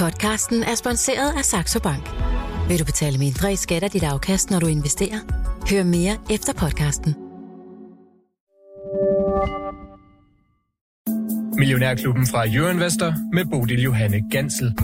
Podcasten er sponsoreret af Saxo Bank. Vil du betale mindre i skat af dit afkast, når du investerer? Hør mere efter podcasten. Millionærklubben fra Jørgen Vester med Bodil Johanne Gansel.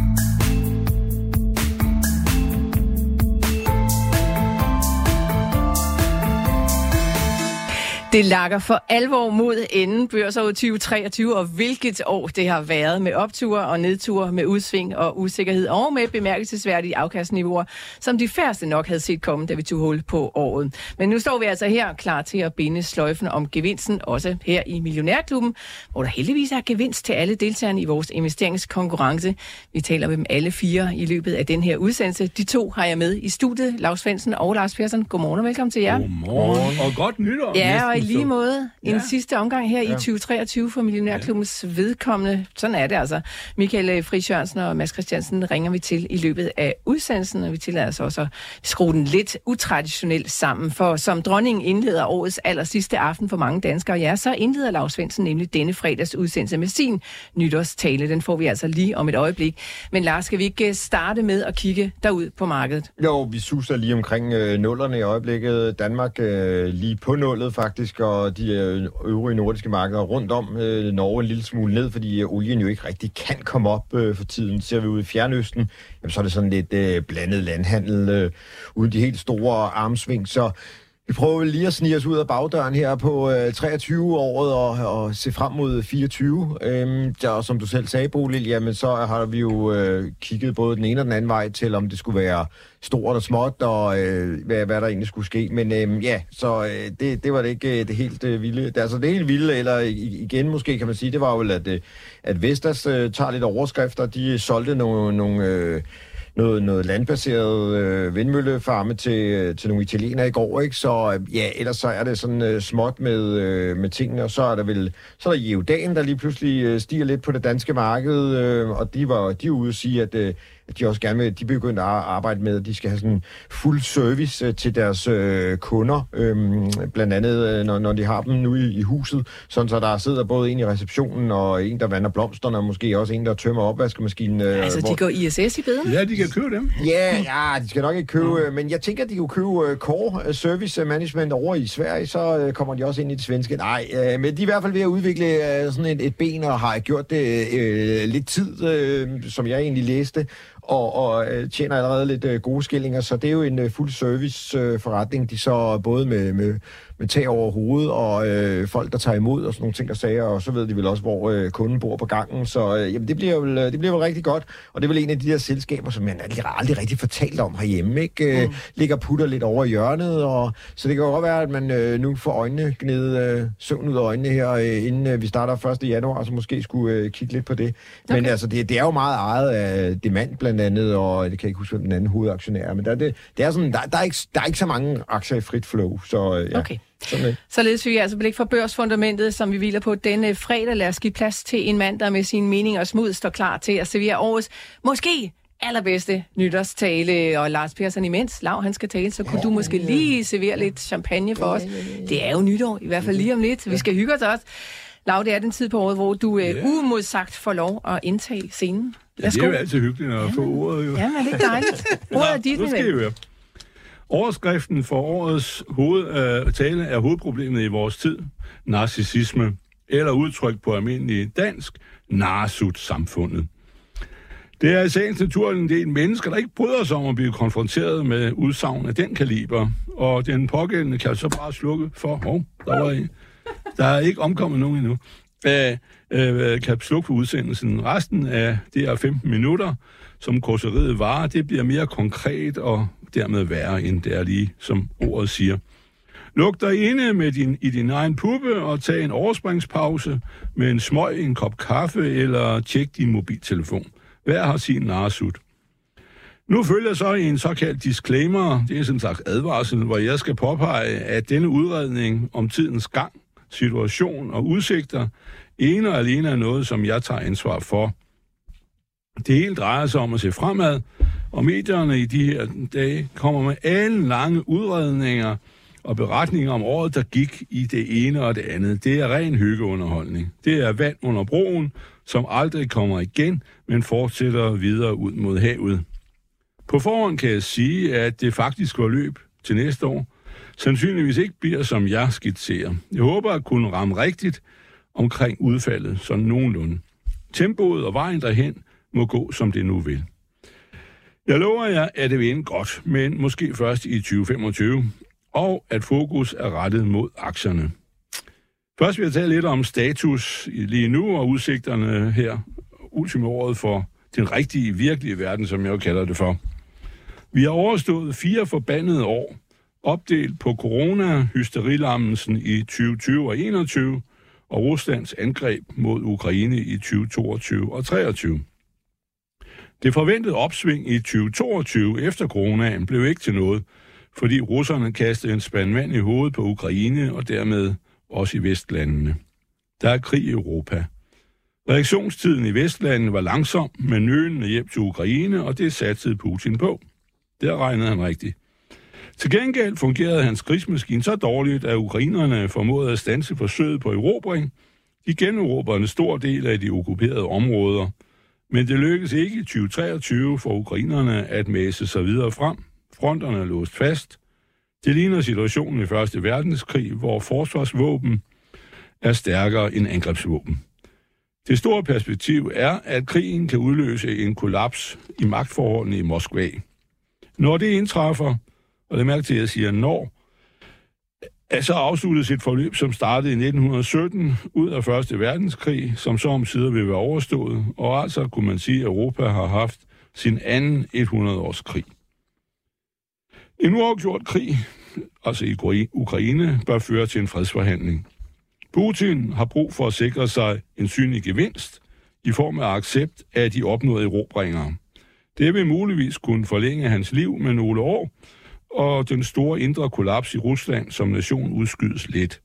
Det lakker for alvor mod enden børsåret 2023, og hvilket år det har været med opture og nedture, med udsving og usikkerhed, og med bemærkelsesværdige afkastniveauer, som de færreste nok havde set komme, da vi tog hul på året. Men nu står vi altså her klar til at binde sløjfen om gevinsten, også her i Millionærklubben, hvor der heldigvis er gevinst til alle deltagerne i vores investeringskonkurrence. Vi taler med dem alle fire i løbet af den her udsendelse. De to har jeg med i studiet, Lars Svendsen og Lars Persson. Godmorgen og velkommen til jer. Godmorgen. Og godt nytår. Ja, og lige måde en Ja. sidste omgang her ja. i 2023 for Millionærklubbens ja. vedkommende. Sådan er det altså. Michael Friis Jørgensen og Mads Christiansen ringer vi til i løbet af udsendelsen, og vi tillader os også at skrue den lidt utraditionelt sammen. For som dronningen indleder årets aller sidste aften for mange danskere, ja, så indleder Lars Svendsen nemlig denne fredags udsendelse med sin nytårstale. Den får vi altså lige om et øjeblik. Men Lars, skal vi ikke starte med at kigge derud på markedet? Jo, vi suser lige omkring øh, nullerne i øjeblikket. Danmark øh, lige på nullet faktisk, og de øh, øvrige nordiske markeder rundt om. Øh, Norge en lille smule ned, fordi øh, olien jo ikke rigtig kan komme op øh, for tiden. Ser vi ud i Fjernøsten, jamen, så er det sådan lidt øh, blandet landhandel, øh, uden de helt store armsving. Så vi prøver lige at snige os ud af bagdøren her på øh, 23-året og, og se frem mod 24. Øhm, ja, og som du selv sagde, Bolil, jamen så har vi jo øh, kigget både den ene og den anden vej til, om det skulle være stort og småt, og øh, hvad, hvad der egentlig skulle ske. Men øh, ja, så øh, det, det var det ikke øh, det helt øh, vilde. Det, altså det helt vilde, eller igen måske kan man sige, det var jo vel, at, øh, at Vestas øh, tager lidt overskrifter. De solgte nogle... nogle øh, noget, noget landbaseret øh, vindmøllefarme til, øh, til nogle italienere i går, ikke? Så øh, ja, ellers så er det sådan øh, småt med, øh, med tingene, og så er der vel, så er der Jeudan, der lige pludselig øh, stiger lidt på det danske marked, øh, og de var de er ude at sige, at, øh, at de også gerne vil, de begyndte at arbejde med, at de skal have sådan fuld service øh, til deres øh, kunder, øh, blandt andet øh, når, når de har dem nu i, i huset, sådan så der sidder både en i receptionen, og en, der vander blomsterne, og måske også en, der tømmer opvaskemaskinen. Øh, Altså, hvor- de går ISS i bedene? Ja, de kan købe dem. Ja, ja, de skal nok ikke købe, mm. men jeg tænker, at de kunne købe uh, Core Service Management over i Sverige, så uh, kommer de også ind i det svenske. Nej, uh, men de er i hvert fald ved at udvikle uh, sådan et, et ben, og har gjort det uh, lidt tid, uh, som jeg egentlig læste, og, og øh, tjener allerede lidt øh, gode skillinger, så det er jo en øh, fuld service forretning, de så både med, med, med tag over hovedet, og øh, folk, der tager imod, og sådan nogle ting, der sager, og så ved de vel også, hvor øh, kunden bor på gangen, så øh, jamen, det, bliver vel, det bliver vel rigtig godt, og det er vel en af de der selskaber, som man aldrig, aldrig rigtig fortalt om herhjemme, ikke? Øh, Ligger og putter lidt over i hjørnet, og så det kan jo godt være, at man øh, nu får øjnene gnede øh, søvn ud af øjnene her, øh, inden øh, vi starter 1. januar, så måske skulle øh, kigge lidt på det. Men Okay. altså, det, det er jo meget ejet af Demand blandt andet, og det kan jeg ikke huske, den anden hovedaktionær men der, er det, det er sådan, der, der, er ikke, der er ikke så mange aktier i frit flow, så øh, ja. Okay. Således fik vi altså blik for børsfundamentet, som vi hviler på denne fredag. Lad os give plads til en mand, der med sin mening og smud står klar til at servere årets måske allerbedste nytårstale. Og Lars Persson imens, Lav han skal tale, så kunne du måske lige servere lidt champagne for os. Det er jo nytår, i hvert fald lige om lidt. Vi skal hygge os også. Lav, det er den tid på året, hvor du øh, umodsagt får lov at indtage scenen. Ja, det er jo altid hyggeligt at få ordet, jo. Ja, men det er dejligt. Ordet er dit, nu skal I høre. Overskriften for årets hoved, øh, tale er hovedproblemet i vores tid. Narcissisme. Eller udtryk på almindelig dansk, narsut-samfundet. Det er i sagens natur en del mennesker, der ikke bryder sig om at blive konfronteret med udsagn af den kaliber. Og den pågældende kan så bare slukke for, hov, der var en. Der er ikke omkommet nogen endnu. Æh, øh, kan slukke for udsendelsen. Resten af det er 15 minutter, som korseriet varer. Det bliver mere konkret og dermed værre, end det er lige, som ordet siger. Luk dig inde med din, i din egen puppe og tag en overspringspause med en smøg, en kop kaffe eller tjek din mobiltelefon. Hver har sin narsut. Nu følger så en såkaldt disclaimer, det er sådan en slags advarsel, hvor jeg skal påpege, at denne udredning om tidens gang, situation og udsigter, ene og alene er noget, som jeg tager ansvar for. Det hele drejer sig om at se fremad, og medierne i de her dage kommer med alle lange udredninger og beretninger om året, der gik i det ene og det andet. Det er ren hyggeunderholdning. Det er vand under broen, som aldrig kommer igen, men fortsætter videre ud mod havet. På forhånd kan jeg sige, at det faktisk var løb til næste år, sandsynligvis ikke bliver, som jeg skitserer. Jeg håber at kunne ramme rigtigt omkring udfaldet, sådan nogenlunde. Tempoet og vejen derhen må gå, som det nu vil. Jeg lover jer, at det vil ende godt, men måske først i 2025, og at fokus er rettet mod aktierne. Først vil jeg tale lidt om status lige nu og udsigterne her ultimo året for den rigtige, virkelige verden, som jeg jo kalder det for. Vi har overstået fire forbandede år, opdelt på corona, hysterilammelsen i 2020 og 2021 og Ruslands angreb mod Ukraine i 2022 og 2023. Det forventede opsving i 2022 efter coronaen blev ikke til noget, fordi russerne kastede en spand vand i hovedet på Ukraine og dermed også i Vestlandene. Der er krig i Europa. Reaktionstiden i Vestlandene var langsom, men nølende hjem til Ukraine, og det satte Putin på. Der regnede han rigtigt. Til gengæld fungerede hans krigsmaskine så dårligt, at ukrainerne formåede at stanse forsøget på erobring. De generobrede en stor del af de okkuperede områder, men det lykkedes ikke i 2023 for ukrainerne at mæse sig videre frem. Fronterne er låst fast. Det ligner situationen i Første Verdenskrig, hvor forsvarsvåben er stærkere end angrebsvåben. Det store perspektiv er, at krigen kan udløse en kollaps i magtforholdene i Moskva. Når det indtræffer, og det er til, at jeg siger når, så afsluttet sit forløb, som startede i 1917 ud af Første Verdenskrig, som så om sider vil være overstået, og altså kunne man sige, at Europa har haft sin anden 100-års krig. En uafgjort krig, altså i Ukraine, bør føre til en fredsforhandling. Putin har brug for at sikre sig en synlig gevinst i form af accept af de opnåede erobringer. Det vil muligvis kunne forlænge hans liv med nogle år, og den store indre kollaps i Rusland som nation udskydes lidt.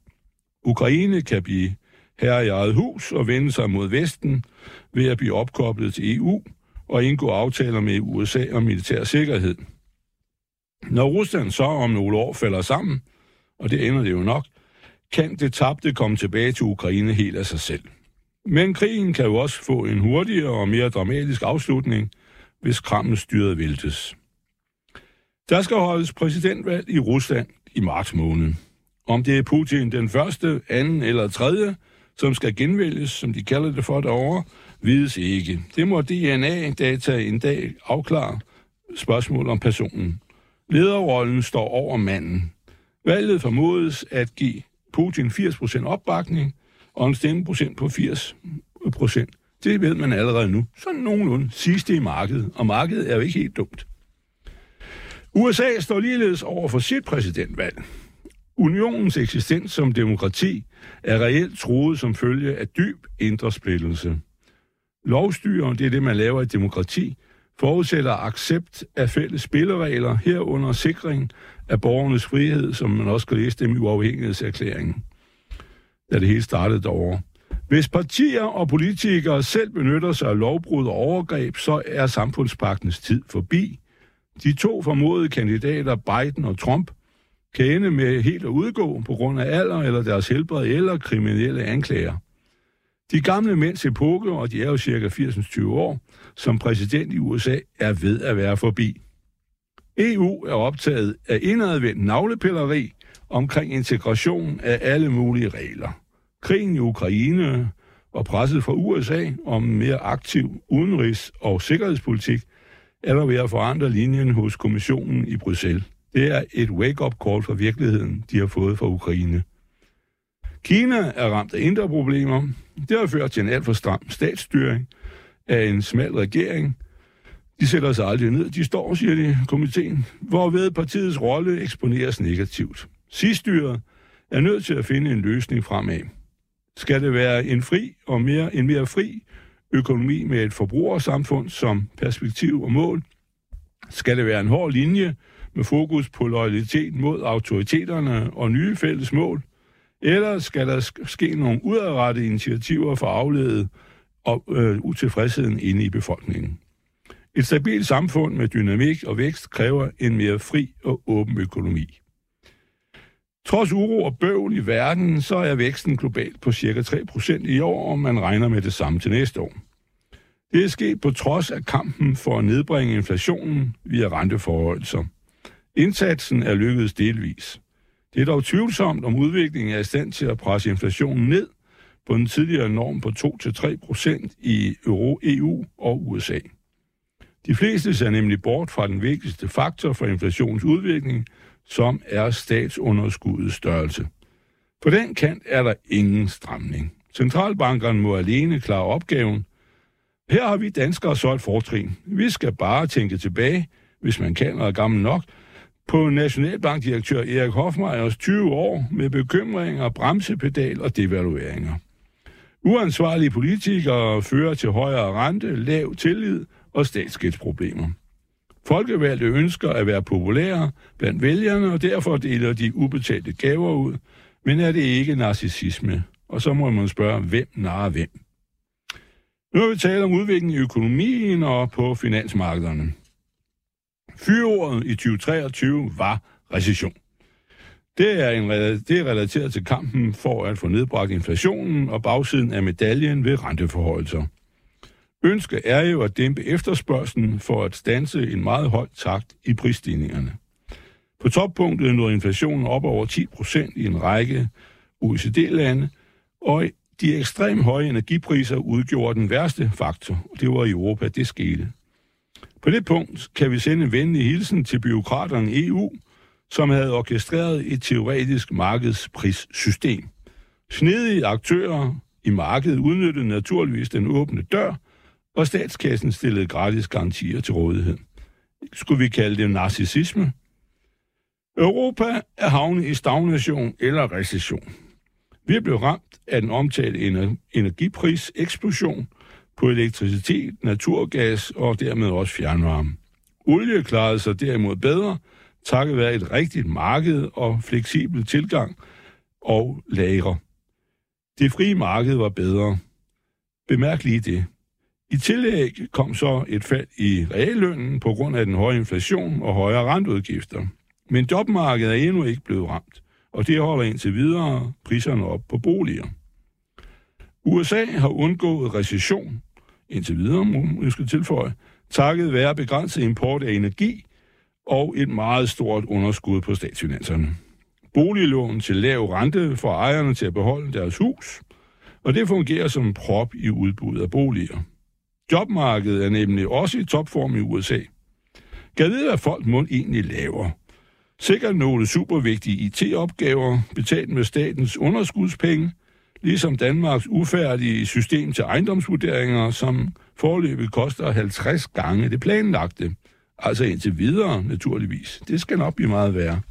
Ukraine kan blive herre i eget hus og vende sig mod Vesten ved at blive opkoblet til EU og indgå aftaler med USA om militær sikkerhed. Når Rusland så om nogle år falder sammen, og det ender det jo nok, kan det tabte komme tilbage til Ukraine helt af sig selv. Men krigen kan jo også få en hurtigere og mere dramatisk afslutning, hvis Kreml-styret væltes. Der skal holdes præsidentvalg i Rusland i marts måned. Om det er Putin den første, anden eller tredje, som skal genvælges, som de kalder det for derovre, vides ikke. Det må DNA-data en dag afklare spørgsmål om personen. Lederrollen står over manden. Valget formodes at give Putin 80% opbakning og en stemmeprocent på 80%. Det ved man allerede nu. Sådan nogenlunde sidste i markedet, og markedet er jo ikke helt dumt. USA står ligeledes over for sit præsidentvalg. Unionens eksistens som demokrati er reelt troet som følge af dyb indre splittelse. Lovstyre, det er det, man laver i demokrati, forudsætter accept af fælles spilleregler, herunder sikring af borgernes frihed, som man også kan læse dem i uafhængighedserklæringen, da det hele startede derovre. Hvis partier og politikere selv benytter sig af lovbrud og overgreb, så er samfundspagtens tid forbi. De to formodede kandidater, Biden og Trump, kan ende med helt at udgå på grund af alder eller deres helbred eller kriminelle anklager. De gamle mænds epoke, og de er jo cirka 80-20 år, som præsident i USA, er ved at være forbi. EU er optaget af indadvendt navlepilleri omkring integration af alle mulige regler. Krigen i Ukraine og presset fra USA om mere aktiv udenrigs- og sikkerhedspolitik eller ved at forandre linjen hos kommissionen i Bruxelles. Det er et wake-up call for virkeligheden, de har fået fra Ukraine. Kina er ramt af indre problemer. Det har ført til en alt for stram statsstyring af en smal regering. De sætter sig aldrig ned. De står, siger de, komiteen, hvorved partiets rolle eksponeres negativt. Sidstyret er nødt til at finde en løsning fremad. Skal det være en fri og mere, en mere fri økonomi med et forbrugersamfund som perspektiv og mål? Skal det være en hård linje med fokus på loyalitet mod autoriteterne og nye fælles mål? Eller skal der ske nogle udadrettede initiativer for at aflede og, øh, utilfredsheden inde i befolkningen? Et stabilt samfund med dynamik og vækst kræver en mere fri og åben økonomi. Trods uro og bøvl i verden, så er væksten globalt på cirka 3% i år, og man regner med det samme til næste år. Det er sket på trods af kampen for at nedbringe inflationen via renteforholdelser. Indsatsen er lykkedes delvis. Det er dog tvivlsomt, om udviklingen er i stand til at presse inflationen ned på den tidligere norm på 2-3% i Euro, EU og USA. De fleste ser nemlig bort fra den vigtigste faktor for inflationsudviklingen, som er statsunderskuddets størrelse. På den kant er der ingen stramning. Centralbankerne må alene klare opgaven. Her har vi danskere så et fortrin. Vi skal bare tænke tilbage, hvis man kan og er gammel nok, på Nationalbankdirektør Erik Hofmeyers 20 år med bekymringer, bremsepedal og devalueringer. Uansvarlige politikere fører til højere rente, lav tillid og statsgældsproblemer. Folkevalgte ønsker at være populære blandt vælgerne, og derfor deler de ubetalte gaver ud. Men er det ikke narcissisme? Og så må man spørge, hvem narer hvem? Nu vil vi tale om udviklingen i økonomien og på finansmarkederne. Fyreordet i 2023 var recession. Det er, en, det er relateret til kampen for at få nedbragt inflationen og bagsiden af medaljen ved renteforholdelser. Ønsket er jo at dæmpe efterspørgselen for at stanse en meget høj takt i prisstigningerne. På toppunktet nåede inflationen op over 10 procent i en række OECD-lande, og de ekstremt høje energipriser udgjorde den værste faktor. Det var i Europa, det skete. På det punkt kan vi sende en venlig hilsen til byråkraterne i EU, som havde orkestreret et teoretisk markedsprissystem. Snedige aktører i markedet udnyttede naturligvis den åbne dør, og statskassen stillede gratis garantier til rådighed. Skulle vi kalde det narcissisme? Europa er havnet i stagnation eller recession. Vi er blevet ramt af den omtalte energipriseksplosion på elektricitet, naturgas og dermed også fjernvarme. Olie klarede sig derimod bedre, takket være et rigtigt marked og fleksibel tilgang og lagre. Det frie marked var bedre. Bemærk lige det. I tillæg kom så et fald i reallønnen på grund af den høje inflation og højere renteudgifter. Men jobmarkedet er endnu ikke blevet ramt, og det holder indtil videre priserne op på boliger. USA har undgået recession, indtil videre må jeg skal tilføje, takket være begrænset import af energi og et meget stort underskud på statsfinanserne. Boliglån til lav rente får ejerne til at beholde deres hus, og det fungerer som en prop i udbuddet af boliger. Jobmarkedet er nemlig også i topform i USA. Kan vide, hvad folk må egentlig laver? Sikkert nogle supervigtige IT-opgaver, betalt med statens underskudspenge, ligesom Danmarks ufærdige system til ejendomsvurderinger, som forløbet koster 50 gange det planlagte. Altså indtil videre, naturligvis. Det skal nok blive meget værre.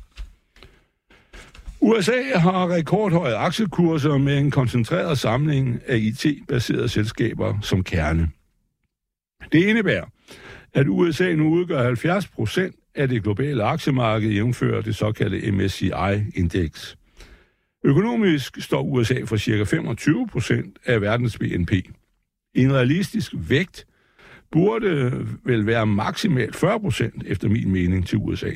USA har rekordhøje aktiekurser med en koncentreret samling af IT-baserede selskaber som kerne. Det indebærer, at USA nu udgør 70 procent af det globale aktiemarked, jævnfører det såkaldte MSCI-indeks. Økonomisk står USA for ca. 25 procent af verdens BNP. En realistisk vægt burde vel være maksimalt 40 procent, efter min mening, til USA.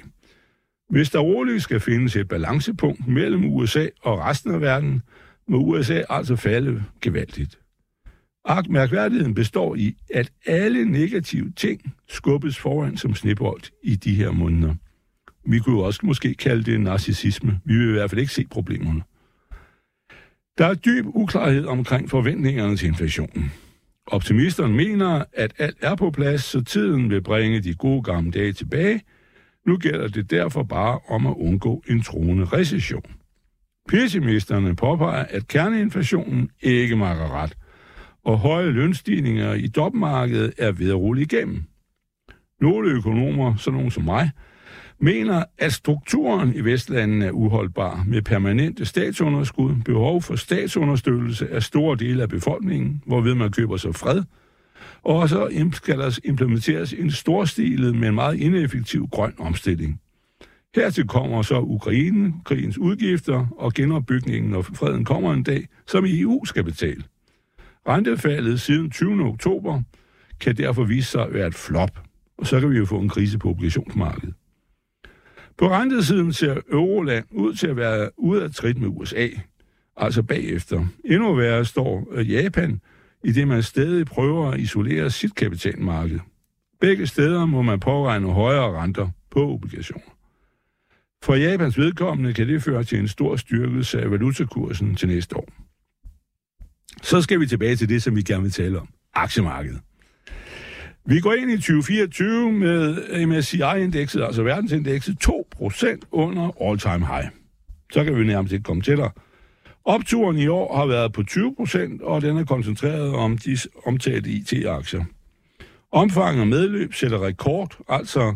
Hvis der roligt skal findes et balancepunkt mellem USA og resten af verden, må USA altså falde gevaldigt. Mærkværdigheden består i, at alle negative ting skubbes foran som snebold i de her måneder. Vi kunne jo også måske kalde det narcissisme. Vi vil i hvert fald ikke se problemerne. Der er dyb uklarhed omkring forventningerne til inflationen. Optimisterne mener, at alt er på plads, så tiden vil bringe de gode gamle dage tilbage. Nu gælder det derfor bare om at undgå en truende recession. Pessimisterne påpeger, at kerneinflationen ikke makker ret, og høje lønstigninger i topmarkedet er ved at rulle igennem. Nogle økonomer, sådan nogle som mig, mener, at strukturen i Vestlandene er uholdbar med permanente statsunderskud, behov for statsunderstøttelse af store dele af befolkningen, hvorved man køber sig fred, og så skal der implementeres en storstilet, men meget ineffektiv grøn omstilling. Hertil kommer så Ukraine, krigens udgifter og genopbygningen, når freden kommer en dag, som EU skal betale. Rentefaldet siden 20. oktober kan derfor vise sig at være et flop, og så kan vi jo få en krise på obligationsmarkedet. På rentesiden ser Euroland ud til at være ude af trit med USA, altså bagefter. Endnu værre står øh, Japan, i det man stadig prøver at isolere sit kapitalmarked. Begge steder må man påregne højere renter på obligationer. For Japans vedkommende kan det føre til en stor styrkelse af valutakursen til næste år. Så skal vi tilbage til det, som vi gerne vil tale om. Aktiemarkedet. Vi går ind i 2024 med MSCI-indekset, altså verdensindekset, 2% under all-time high. Så kan vi nærmest ikke komme til. Opturen i år har været på 20%, og den er koncentreret om de omtalte IT-aktier. Omfanget og medløb sætter rekord, altså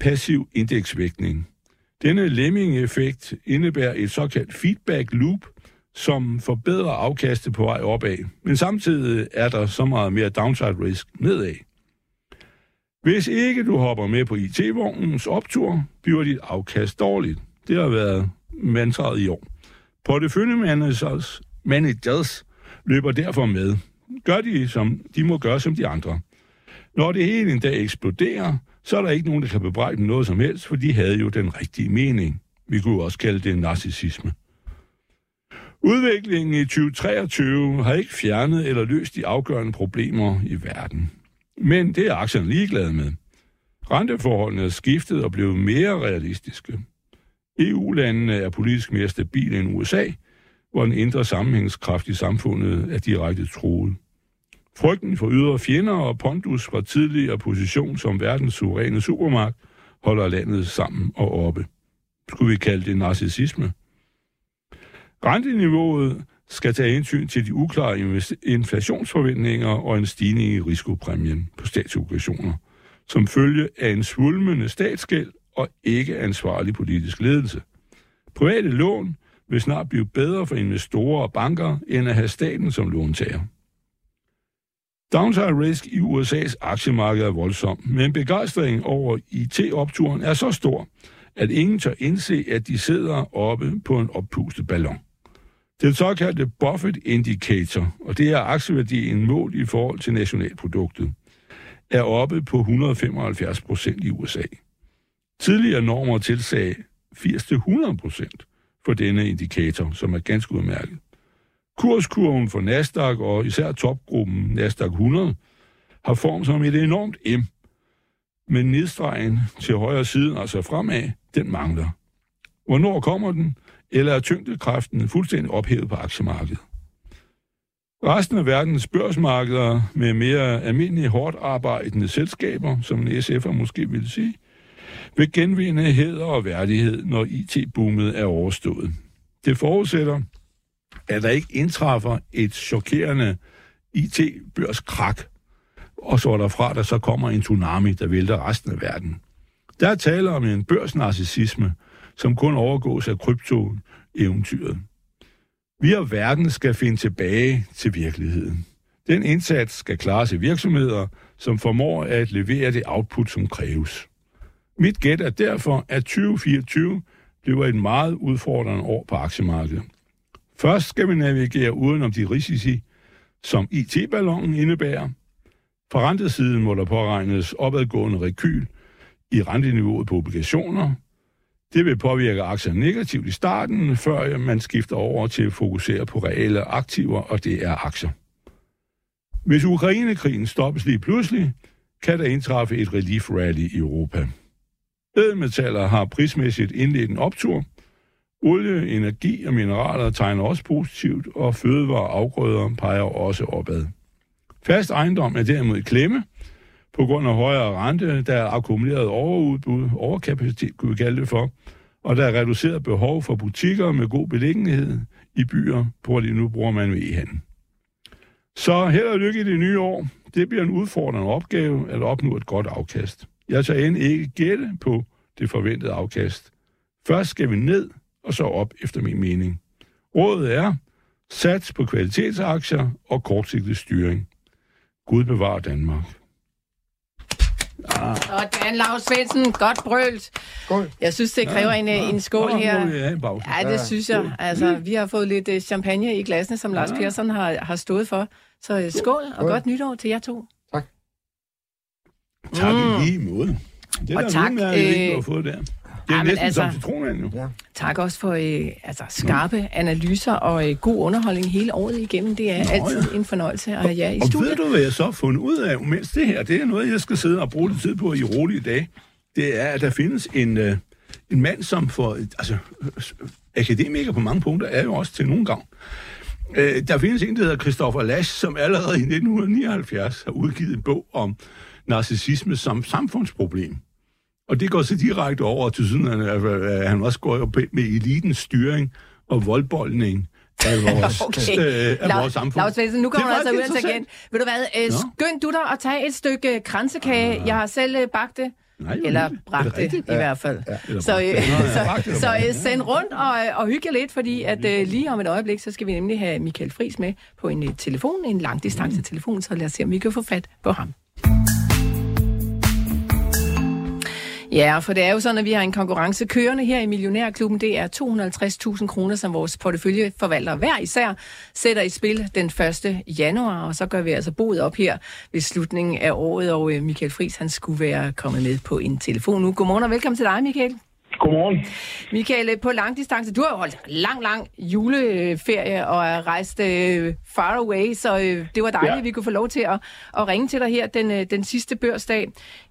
passiv indeksvægtning. Denne lemming-effekt indebærer et såkaldt feedback loop, som forbedrer afkastet på vej opad. Men samtidig er der så meget mere downside risk nedad. Hvis ikke du hopper med på IT-vognens optur, bliver dit afkast dårligt. Det har været mantraet i år. Porteføljemanagers managers løber derfor med. Gør de, som de må gøre som de andre. Når det hele en dag eksploderer, så er der ikke nogen, der kan bebrejde dem noget som helst, for de havde jo den rigtige mening. Vi kunne også kalde det narcissisme. Udviklingen i 2023 har ikke fjernet eller løst de afgørende problemer i verden. Men det er aktierne ligeglade med. Renteforholdene er skiftet og blevet mere realistiske. EU-landene er politisk mere stabile end USA, hvor den indre sammenhængskraft i samfundet er direkte truet. Frygten for ydre fjender og pondus fra tidligere position som verdens suveræne supermagt holder landet sammen og oppe. Skulle vi kalde det narcissisme? Renteniveauet skal tage hensyn til de uklare inflationsforventninger og en stigning i risikopræmien på statsobligationer, som følge af en svulmende statsgæld og ikke ansvarlig politisk ledelse. Private lån vil snart blive bedre for investorer og banker, end at have staten som låntager. Downside risk i USA's aktiemarked er voldsom, men begejstringen over IT-opturen er så stor, at ingen tør indse, at de sidder oppe på en oppustet ballon. Den såkaldte Buffett Indicator, og det er aktieværdien mål i forhold til nationalproduktet, er oppe på 175 procent i USA. Tidligere normer tilsag 80-100 procent for denne indikator, som er ganske udmærket. Kurskurven for Nasdaq og især topgruppen Nasdaq 100 har form som et enormt M, men nedstregen til højre siden, altså fremad, den mangler. Hvornår kommer den? Eller er tyngdekraften fuldstændig ophævet på aktiemarkedet? Resten af verdens børsmarkeder med mere almindelige hårdt arbejdende selskaber, som en SF'er måske vil sige, vil genvinde heder og værdighed, når IT-boomet er overstået. Det forudsætter, at der ikke indtræffer et chokerende IT-børskrak, og så derfra, der så kommer en tsunami, der vælter resten af verden. Der taler om en børsnarcissisme, som kun overgås af krypto-eventyret. Vi og verden skal finde tilbage til virkeligheden. Den indsats skal klares i virksomheder, som formår at levere det output, som kræves. Mit gæt er derfor, at 2024 bliver et meget udfordrende år på aktiemarkedet. Først skal vi navigere udenom de risici, som IT-ballonen indebærer. På rentesiden må der påregnes opadgående rekyl i renteniveauet på obligationer. Det vil påvirke aktier negativt i starten, før man skifter over til at fokusere på reelle aktiver, og det er aktier. Hvis Ukrainekrigen stoppes lige pludselig, kan der indtræffe et relief rally i Europa. Ædelmetaller har prismæssigt indledt en optur. Olie, energi og mineraler tegner også positivt, og fødevare og afgrøder peger også opad. Fast ejendom er derimod i klemme, på grund af højere rente, der er akkumuleret overudbud, overkapacitet kunne vi kalde det for, og der er reduceret behov for butikker med god beliggenhed i byer, hvor de nu bruger man ved e-handel. Så held og lykke i det nye år. Det bliver en udfordrende opgave at opnå et godt afkast. Jeg tager end ikke gætte på det forventede afkast. Først skal vi ned, og så op efter min mening. Rådet er, sats på kvalitetsaktier og kortsigtet styring. Gud bevarer Danmark. Ah. Dan Lars Svendsen, godt brølt. Skål. Jeg synes, det kræver ja, en, ja. en skål ja, her. Ja, det synes jeg. Altså, vi har fået lidt øh, champagne i glasene, som Lars ja. Persson har, har stået for. Så øh, skål, og godt nytår til jer to. Tak mm. i lige måde. Det er og tak, øh, at få der. Det er men næsten altså- som citronvand, jo. Ja. Tak også for øh, altså, skarpe analyser og øh, god underholdning hele året igennem. Det er Nå, altid ja. en fornøjelse at have jer i Og studiet. ved du, hvad jeg så har fundet ud af, mens det her, det er noget, jeg skal sidde og bruge lidt tid på i rolige dage, det er, at der findes en, øh, en mand, som for, altså, øh, akademiker på mange punkter er jo også til nogen gang. Øh, der findes en, der hedder Christoffer Lasch, som allerede i 1979 har udgivet en bog om narcissisme som samfundsproblem. Og det går så direkte over til siden, at han også går op med elitens styring og voldboldning af vores, Okay. øh, af vores samfund. Lars Svendsen, nu er kommer du altså ud faktisk igen. Ved du hvad, øh, skynd du dig at tage et stykke kransekage. Jeg har selv øh, bagt det. Nej, Eller. Er bragt det i hvert fald. Eller Så, øh, ja, så, så eller øh, send rundt og, øh, og hygge jer lidt, fordi at øh, lige om et øjeblik, så skal vi nemlig have Michael Friis med på en øh, telefon, en langdistance telefon, så lad os se, om vi kan få fat på ham. Ja, for det er jo sådan, at vi har en konkurrence kørende her i Millionærklubben. Det er 250.000 kroner, som vores porteføljeforvalter hver især sætter i spil den 1. januar, og så gør vi altså boet op her ved slutningen af året, og øh, Michael Friis, han skulle være kommet med på en telefon nu. Godmorgen og velkommen til dig, Michael. Godmorgen. Michael, på langdistance, du har jo holdt lang, lang juleferie og er rejst øh, far away, så øh, det var dejligt, ja. At vi kunne få lov til at, at ringe til dig her den, øh, den sidste børsdag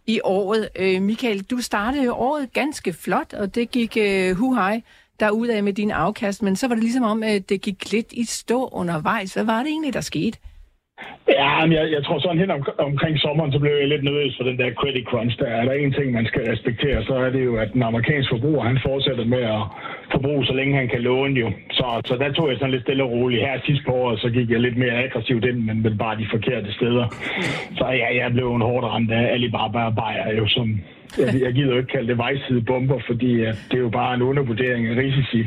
i året. Øh, Michael, du startede jo året ganske flot, og det gik øh, hu hej derudad med din afkast, men så var det ligesom om, at det gik lidt i stå undervejs. Hvad var det egentlig, der skete? Ja, men jeg, jeg tror sådan hen om, omkring sommeren, så blev jeg lidt nervøs for den der credit crunch. Der er der en ting, man skal respektere, så er det jo, at den amerikanske forbruger, han fortsætter med at forbruge, så længe han kan låne jo. Så, så der tog jeg sådan lidt stille og roligt. Her sidst på året, så gik jeg lidt mere aggressivt ind, men, men bare de forkerte steder. Så ja, jeg blev en hårdt ramt af Alibaba og Bayer, jo som, jeg, jeg gider jo ikke kalde det vejside bomber, fordi at det er jo bare en undervurdering af risici,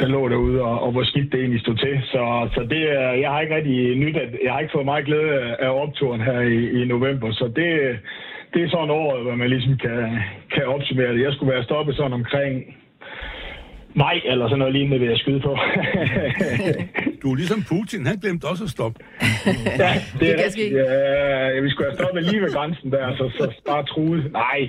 der lå derude, og, og hvor skidt det egentlig stod til. Så, så det, jeg har ikke rigtig nyt, at jeg har ikke fået meget glæde af- af opturen her i, i november, så det, det er sådan året, hvor man ligesom kan, kan opsummere det. Jeg skulle være stoppet sådan omkring maj, eller sådan noget lignende, vil jeg skyde på. Du er ligesom Putin, han glemte også at stoppe. Ja, det Det er kan rigtigt. ske. Ja, vi skulle have stoppet lige ved grænsen der, så, så bare truet. Nej.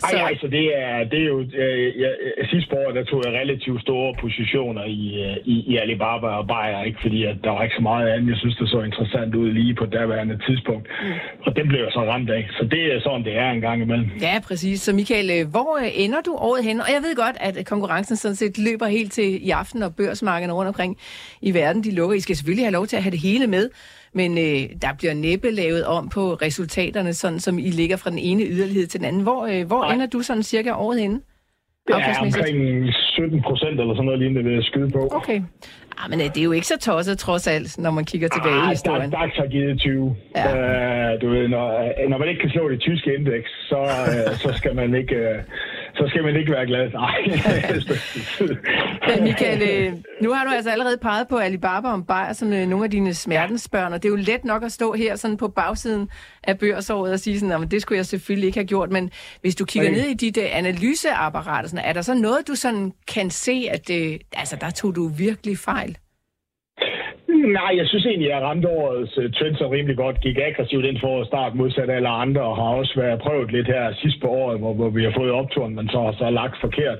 Så- Ej, altså det er, det er jo, øh, jeg, sidste år, der tog jeg relativt store positioner i, øh, i, i Alibaba og Bayer, ikke fordi at der var ikke så meget andet, jeg synes, det så interessant ud lige på daværende tidspunkt. Og det blev jeg så ramt af. Så det er sådan, det er en gang imellem. Ja, præcis. Så Michael, øh, hvor øh, ender du året hen? Og jeg ved godt, at konkurrencen sådan set løber helt til i aften, og børsmarkederne rundt omkring i verden, de lukker. I skal selvfølgelig have lov til at have det hele med, men øh, der bliver næppe lavet om på resultaterne, sådan som I ligger fra den ene yderlighed til den anden. Hvor, øh, hvor Nej. ender du sådan cirka året henne? Det er omkring 17 procent eller sådan noget lignende, vil jeg skyde på. Okay. Ah, men øh, det er jo ikke så tosset trods alt, når man kigger tilbage i Ah, historien. DAX, DAX har givet 20. Ja. Ja. Uh, du ved, når, når man ikke kan slå det tyske indeks, så, uh, så skal man ikke... Uh, så skal man ikke være glad. Nej. Men Michael, øh, nu har du altså allerede peget på Alibaba og Bayer som øh, nogle af dine smertensbørn, og det er jo let nok at stå her sådan på bagsiden af børsåret og sige sådan, at det skulle jeg selvfølgelig ikke have gjort, men hvis du kigger Nej. ned i dit uh, analyseapparat, sådan, er der så noget, du sådan kan se, at øh, altså, der tog du virkelig fejl? Nej, jeg synes egentlig, at jeg ramte årets uh, trend så rimelig godt. Gik aggressivt ind for at starte modsat alle andre, og har også været prøvet lidt her sidst på året, hvor, hvor vi har fået opturen, men så har så lagt forkert.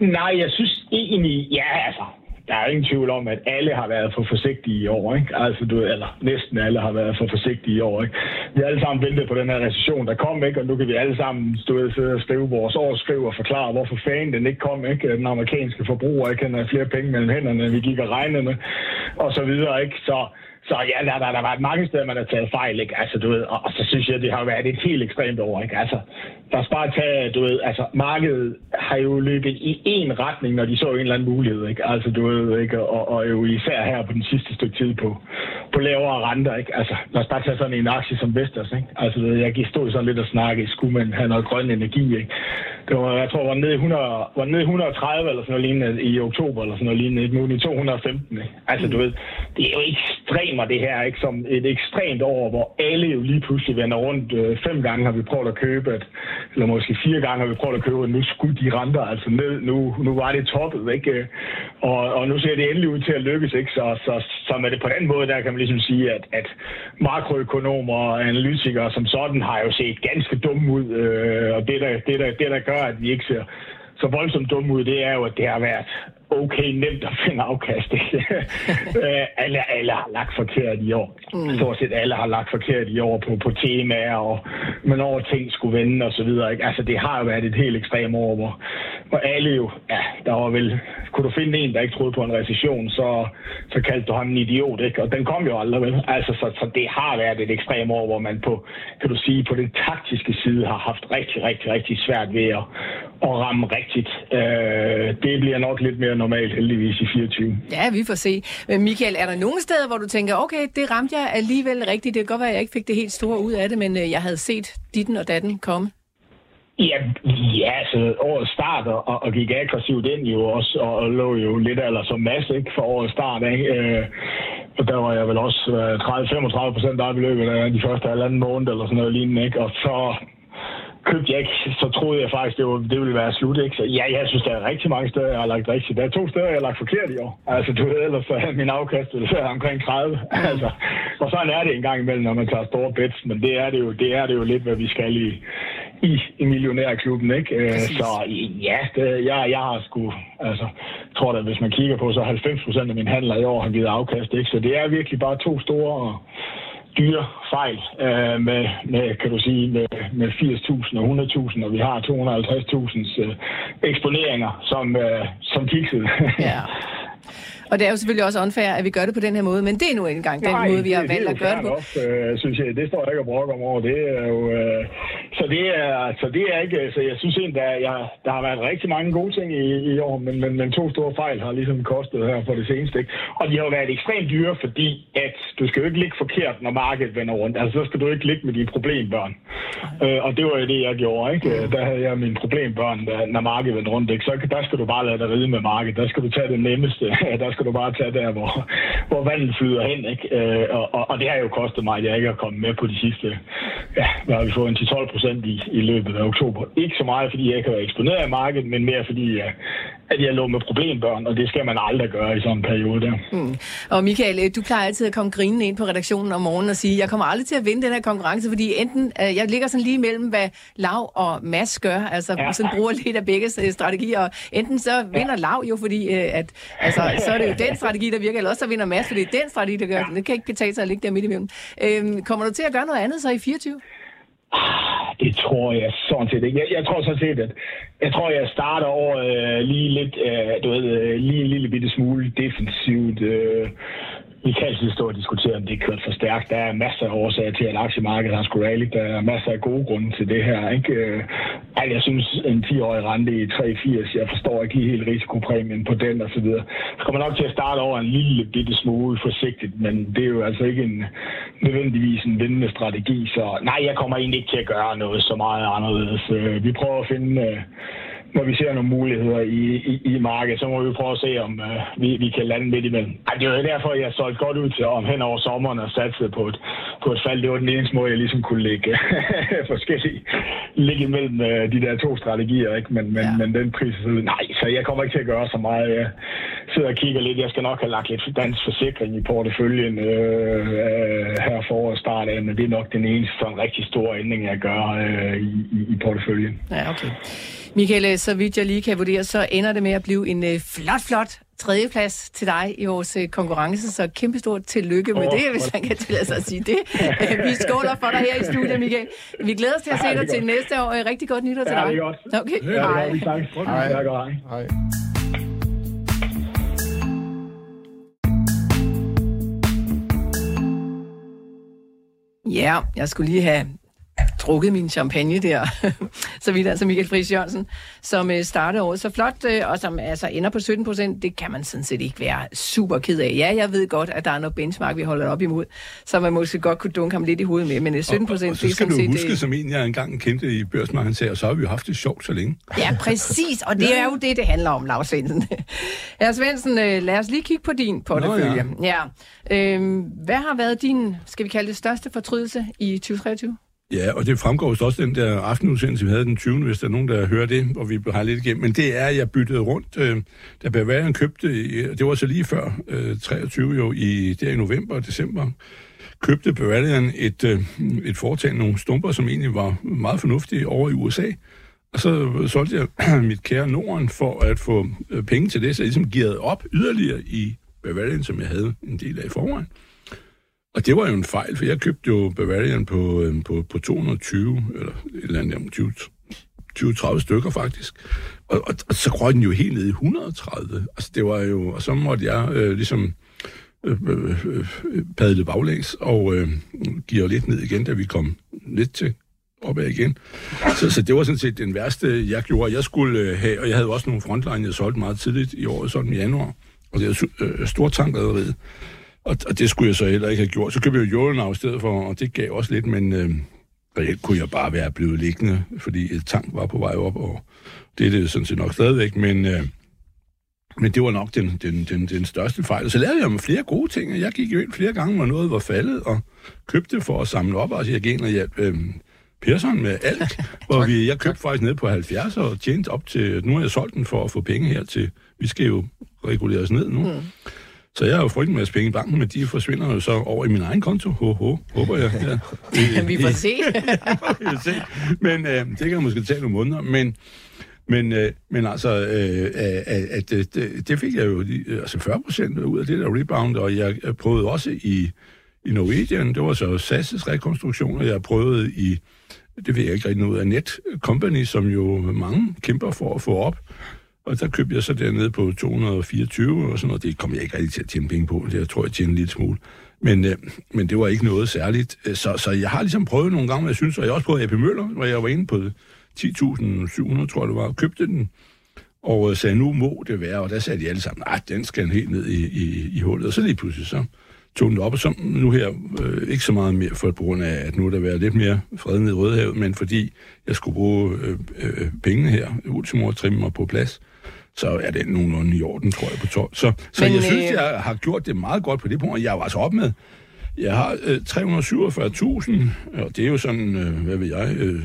Nej, jeg synes egentlig, ja altså, der er ingen tvivl om, at alle har været for forsigtige i år, ikke? Altså, du, eller næsten alle har været for forsigtige i år, ikke? Vi har alle sammen ventet på den her recession, der kom, ikke? Og nu kan vi alle sammen stå ved, sidde og skrive vores årsskriv og forklare, hvorfor fanden den ikke kom, ikke? Den amerikanske forbruger ikke han har flere penge mellem hænderne, end vi gik og regnede med, og så videre, ikke? Så, så ja, der, der, der har været mange steder, man har taget fejl, ikke? Altså, du ved, og, og så synes jeg, det har været et helt ekstremt år, ikke? Altså, der skal bare tage, du ved, altså, markedet har jo løbet i én retning, når de så en eller anden mulighed, ikke? Altså, du ved, ikke? Og, og jo især her på den sidste stykke tid på, på lavere renter, ikke? Altså, lad os bare tage sådan en aktie som Vestas, ikke? Altså, du ved, jeg stod sådan lidt og snakke, skulle man have noget grøn energi, ikke? Det var, jeg tror, var nede 100, var nede 130 eller sådan noget lignende i oktober eller sådan noget lignende, ikke? Nu i 215, ikke? Altså, du ved, det er jo ekstremer det her, ikke? Som et ekstremt år, hvor alle jo lige pludselig vender rundt. Øh, fem gange har vi prøvet at købe, at, eller måske fire gange har vi prøvet at købe, at nu skulle de renter altså ned. Nu, nu var det toppet, ikke? Øh, og, og nu ser det endelig ud til at lykkes, ikke? Så, så, så med det på den måde, der kan man ligesom sige, at, at makroøkonomer og analytikere som sådan har jo set ganske dumme ud. Øh, og det der, det, der, det, der gør, at vi ikke ser så voldsomt dumme ud, det er jo, at det har været okay nemt at finde afkast. Øh, alle, alle har lagt forkert i år. Mm. Stort set alle har lagt forkert i år på, på temaer, og hvornår ting skulle vende og så videre. Ikke? Altså, det har jo været et helt ekstremt år, hvor, hvor alle jo, ja, der var vel, kunne du finde en, der ikke troede på en recession, så, så kaldte du ham en idiot, ikke? Og den kom jo aldrig, vel? Altså, så, så det har været et ekstremt år, hvor man på, kan du sige, på den taktiske side har haft rigtig, rigtig, rigtig svært ved at, at ramme rigtigt. Øh, det bliver nok lidt mere normalt heldigvis i 24. Ja, vi får se. Men Michael, er der nogle steder, hvor du tænker, okay, det ramte jeg alligevel rigtigt. Det kan godt være, at jeg ikke fik det helt store ud af det, men øh, jeg havde set ditten og datten komme. Ja, ja altså årets start og, og gik aggressivt ind jo også, og, og lå jo lidt eller som masse ikke, for årets start. Ikke? Øh, og der var jeg vel også 30-35 procent af i løbet af de første halvanden måned eller sådan noget lignende. Ikke? Og så købte jeg ikke, så troede jeg faktisk, det, var, det ville være slut. Ikke? Så ja, jeg synes, der er rigtig mange steder, jeg har lagt rigtigt. Der er to steder, jeg har lagt forkert i år. Altså, du ved, ellers så min afkast vil være omkring 30. altså, og sådan er det en gang imellem, når man tager store bets, men det er det jo, det er det jo lidt, hvad vi skal i, i, i millionærklubben, ikke? Øh, Præcis. så ja, det, jeg, jeg har sgu, altså, tror da, hvis man kigger på, så 90 procent af mine handler i år har givet afkast, ikke? Så det er virkelig bare to store dyre fejl øh, med, med, kan du sige, med, med 80.000 og 100.000, og vi har 250.000 øh, eksponeringer som, øh, som kiksede. Ja. Og det er jo selvfølgelig også unfair, at vi gør det på den her måde, men det er nu engang den Nej, måde, vi har valgt at gøre det på. nok, øh, synes jeg. Det står jeg ikke og brokker om over. Det er jo, øh, så, det er, så det er ikke... Så jeg synes egentlig, der, jeg, der har været rigtig mange gode ting i, i år, men, men, men to store fejl har ligesom kostet her for det seneste. Ikke? Og de har jo været ekstremt dyre, fordi at du skal jo ikke ligge forkert, når markedet vender rundt. Altså, så skal du ikke ligge med dine problembørn. Øh, og det var jo det, jeg gjorde. Ikke? Der havde jeg mine problembørn, der, når markedet vendte rundt. Ikke? Så der skal du bare lade dig ride med markedet. Der skal du tage det nemmeste. der skal du bare tage der, hvor, hvor vandet flyder hen. Ikke? Øh, og, og, og det har jo kostet mig, at jeg ikke har kommet med på de sidste, ja, hvad har vi fået, en 10-12 procent i, i løbet af oktober. Ikke så meget, fordi jeg ikke har været eksponeret i markedet, men mere fordi, jeg, at jeg lå med problembørn, og det skal man aldrig gøre i sådan en periode der. Mm. Og Michael, øh, du plejer altid at komme grinende ind på redaktionen om morgenen og sige, jeg kommer aldrig til at vinde den her konkurrence, fordi enten, øh, jeg ligger sådan lige mellem, hvad Lav og Mads gør, altså ja. Ja. sådan bruger lidt af begge øh, strategier, og enten så vinder Lav jo, fordi øh, at, altså, så er det jo den strategi, der virker, eller også så vinder Mads, fordi det er den strategi, der gør, det kan ikke betale sig at ligge der midt imellem. Øhm, kommer du til at gøre noget andet så i 24? Det tror jeg sådan set ikke. Jeg, jeg tror sådan set, at jeg tror, jeg starter over øh, lige lidt, øh, du ved, øh, lige en lille bitte smule defensivt. Øh, vi kan altid stå og diskutere, om det er kørt for stærkt. Der er masser af årsager til, at aktiemarkedet har skulle rally. Der er masser af gode grunde til det her. Ikke? Altså, jeg synes, en 10-årig rente i 3,80, jeg forstår ikke helt risikopræmien på den osv. Så kommer nok til at starte over en lille bitte smule forsigtigt, men det er jo altså ikke en, nødvendigvis en vindende strategi. Så nej, jeg kommer egentlig ikke til at gøre noget så meget anderledes. Øh, vi prøver at finde... Øh, øh, når vi ser nogle muligheder i, i, i markedet, så må vi prøve at se, om uh, vi, vi kan lande midt imellem. Ej, det var jo derfor, jeg solgte godt ud til om hen over sommeren og satte på et, på et fald. Det var den eneste måde, jeg ligesom kunne lægge forskellige ligge imellem uh, de der to strategier. Ikke? Men, men, Ja. men den pris, nej, så jeg kommer ikke til at gøre så meget. Jeg sidder og kigger lidt. Jeg skal nok have lagt lidt dansk forsikring i porteføljen øh, øh, her for årets start af, men det er nok den eneste sådan rigtig store ændring, jeg gør øh, i, i, i porteføljen. Ja, okay. Michael, øh, så vidt jeg lige kan vurdere, så ender det med at blive en øh, flot, flot tredjeplads til dig i vores øh, konkurrence, så kæmpestort tillykke med Åh, det, hvis man kan tillade sig at sige det. Vi skåler for dig her i studiet, Michael. Vi glæder os til at se Ja, dig til næste år. Rigtig godt nytår til Ja, dig. det er godt. Okay, Ja, det hej. hej. Hej. Ja, jeg skulle lige have drukket min champagne der. så vidt altså Michael Friis Jørgensen, som øh, startede året så flot, øh, og som altså ender på 17 procent. Det kan man sådan set ikke være super ked af. Ja, jeg ved godt, at der er noget benchmark, vi holder op imod, så man måske godt kunne dunke ham lidt i hovedet med, men øh, 17 Og, procent, og det så skal sådan du huske, øh, som en, jeg engang kendte i børsmarkedet, sagde, og så har vi jo haft det sjovt så længe. Ja, præcis, og det er jo det, det handler om, Lars Svendsen. Herre Svendsen, øh, lad os lige kigge på din portefølje. Nå, ja. Øhm, hvad har været din, skal vi kalde det, største fortrydelse i 2023? Ja, og det fremgår også den der aftenudsendelse, vi havde den 20. hvis der er nogen, der hører det, og vi har lidt igennem. Men det er, at jeg byttede rundt. Øh, da Bavarian købte, øh, det var så lige før øh, 23 jo, i, der i november og december, købte Bavarian et, øh, et foretagende, nogle stumper, som egentlig var meget fornuftige over i USA. Og så solgte jeg mit kære Norden for at få øh, penge til det, så jeg ligesom gearede op yderligere i Bavarian, som jeg havde en del af i forvejen. Og det var jo en fejl, for jeg købte jo Bavarian på, øh, på, på 220, eller et eller andet, 20-30 stykker faktisk. Og, og, og så røg den jo helt ned i 130. Altså det var jo, og så måtte jeg øh, ligesom øh, øh, øh, padle baglæns og øh, give lidt ned igen, da vi kom lidt til opad igen. Så, så det var sådan set den værste, jeg gjorde. Jeg skulle øh, have, og jeg havde også nogle frontline, jeg solgte meget tidligt i året, sådan i januar. Og det er øh, stortankrederiet. Og, og det skulle jeg så heller ikke have gjort. Så købte jeg jo Jollenau i stedet for, og det gav også lidt, men øh, reelt kunne jeg bare være blevet liggende, fordi et tank var på vej op, og det er det sådan set nok stadigvæk, men, øh, men det var nok den, den, den, den største fejl. Så lavede jeg med flere gode ting, jeg gik jo ind flere gange, hvor noget var faldet, og købte for at samle op, altså jeg gik ind og hjalp øh, Persson med alt, hvor vi, jeg købte faktisk ned på 70 og tjente op til, nu har jeg solgt den for at få penge her til, vi skal jo regulere os ned nu. Mm. Så jeg har jo frygtet en masse penge i banken, men de forsvinder jo så over i min egen konto. Ho, ho, håber jeg. Ja. Det, vi får se. se. Men øh, det kan jeg måske tage nogle måneder. Men, men, øh, men altså, øh, at, det, det fik jeg jo altså 40 procent ud af det der rebound, og jeg prøvede også i, i Norwegian, det var så SAS' rekonstruktion, og jeg prøvede i, det ved jeg ikke rigtig noget af Net Company, som jo mange kæmper for at få op. Og der købte jeg så dernede på 224 og sådan noget. Det kom jeg ikke rigtig til at tjene penge på. Det jeg tror jeg tjente en lille smule. Men, øh, men det var ikke noget særligt. Øh, så, så jeg har ligesom prøvet nogle gange, hvad jeg synes. Og jeg har også prøvet AP Møller, hvor jeg var inde på 10.700, tror jeg det var, og købte den. Og øh, sagde, nu må det være. Og der sagde de alle sammen, at den skal helt ned i, i, i hullet. Og så lige pludselig så tog den op, og så nu her øh, ikke så meget mere, for på grund af, at nu er der været lidt mere fred ned i Rødehavet, men fordi jeg skulle bruge øh, øh, pengene her, ultimo at trimme mig på plads, så er det nogenlunde i orden, tror jeg, på 12. Så, så Men, jeg synes, øh... jeg har gjort det meget godt på det punkt, og jeg var altså op med, jeg har øh, 347.000, og det er jo sådan, øh, hvad ved jeg, øh,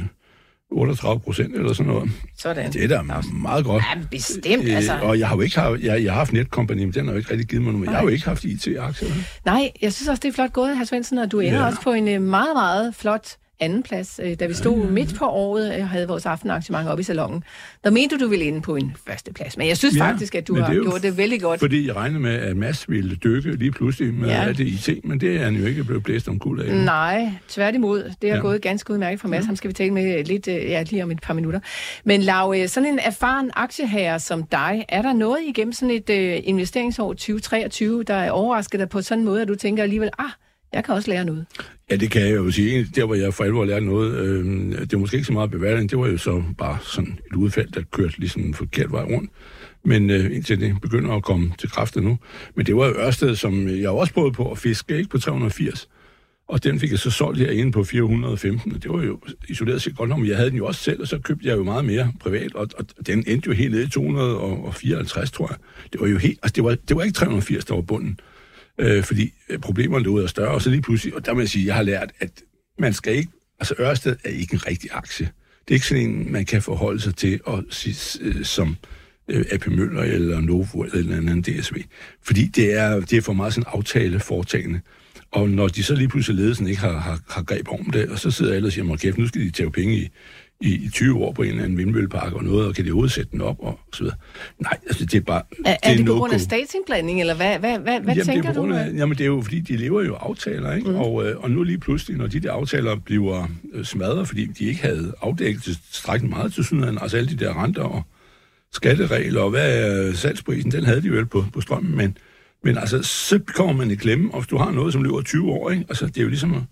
38 procent eller sådan noget. Sådan. Det er da meget godt. Ja, bestemt, øh, altså. Og jeg har jo ikke haft, jeg, jeg har haft Netcompany, men den har jo ikke rigtig givet mig noget, men jeg har jo ikke haft IT-aktier. Nej, jeg synes også, det er flot gået, hr. Svendsen, og du ender ja. også på en øh, meget, meget flot anden plads, øh, da vi stod ja. midt på året og havde vores aftenarrangement op i salongen. Der mente du, du ville inde på en første plads. Men jeg synes ja, faktisk, at du har gjort det vældig godt. Fordi jeg regnede med, at Mads ville dykke lige pludselig med ja. det IT, men det er han jo ikke blevet blæst om kul af. Nej, tværtimod. Det har ja. gået ganske udmærket for Mads. Ja. Ham skal vi tale med lidt, øh, ja, lige om et par minutter. Men Lav, øh, sådan en erfaren aktieherre som dig, er der noget igennem sådan et uh, investeringsår 2023, der er overrasket dig på sådan en måde, at du tænker alligevel, ah, jeg kan også lære noget. Ja, det kan jeg jo sige. Der, hvor jeg for alvor lærte noget, øh, det var måske ikke så meget bevægning, det var jo så bare sådan et udfald, der kørte ligesom en forkert vej rundt. Men øh, indtil det begynder at komme til kræfter nu. Men det var jo Ørsted, som jeg også prøvede på at fiske, ikke på 380. Og den fik jeg så solgt herinde på 415, og det var jo isoleret set godt nok, men jeg havde den jo også selv, og så købte jeg jo meget mere privat, og, og den endte jo helt nede i 254, tror jeg. Det var jo helt, altså det var, det var ikke 380, der var bunden øh, fordi øh, problemerne derude er større, og så lige pludselig, og der må jeg sige, jeg har lært, at man skal ikke, altså Ørsted er ikke en rigtig aktie. Det er ikke sådan en, man kan forholde sig til og sige, øh, som øh, AP Møller eller Novo eller en anden DSV. Fordi det er, det er for meget sådan aftale foretagende. Og når de så lige pludselig ledelsen ikke har, har, har greb om det, og så sidder alle og siger, kæft, nu skal de tage penge i, i, i 20 år på en eller anden vindmøllepark og noget, og kan de udsætte den op og så videre. Nej, altså det er bare... Er, det er, er det på grund af statsindblanding, eller hvad, hvad, hvad, hvad jamen, tænker det er du? Af, jamen det er jo, fordi de lever jo aftaler, ikke? Mm. Og, øh, og nu lige pludselig, når de der aftaler bliver øh, smadret, fordi de ikke havde afdækket strækket meget til sådan altså alle de der renter og skatteregler, og hvad er salgsprisen, den havde de vel på, på strømmen, men, men altså, så kommer man i klemme, og hvis du har noget, som løber 20 år, ikke? Altså, det er jo ligesom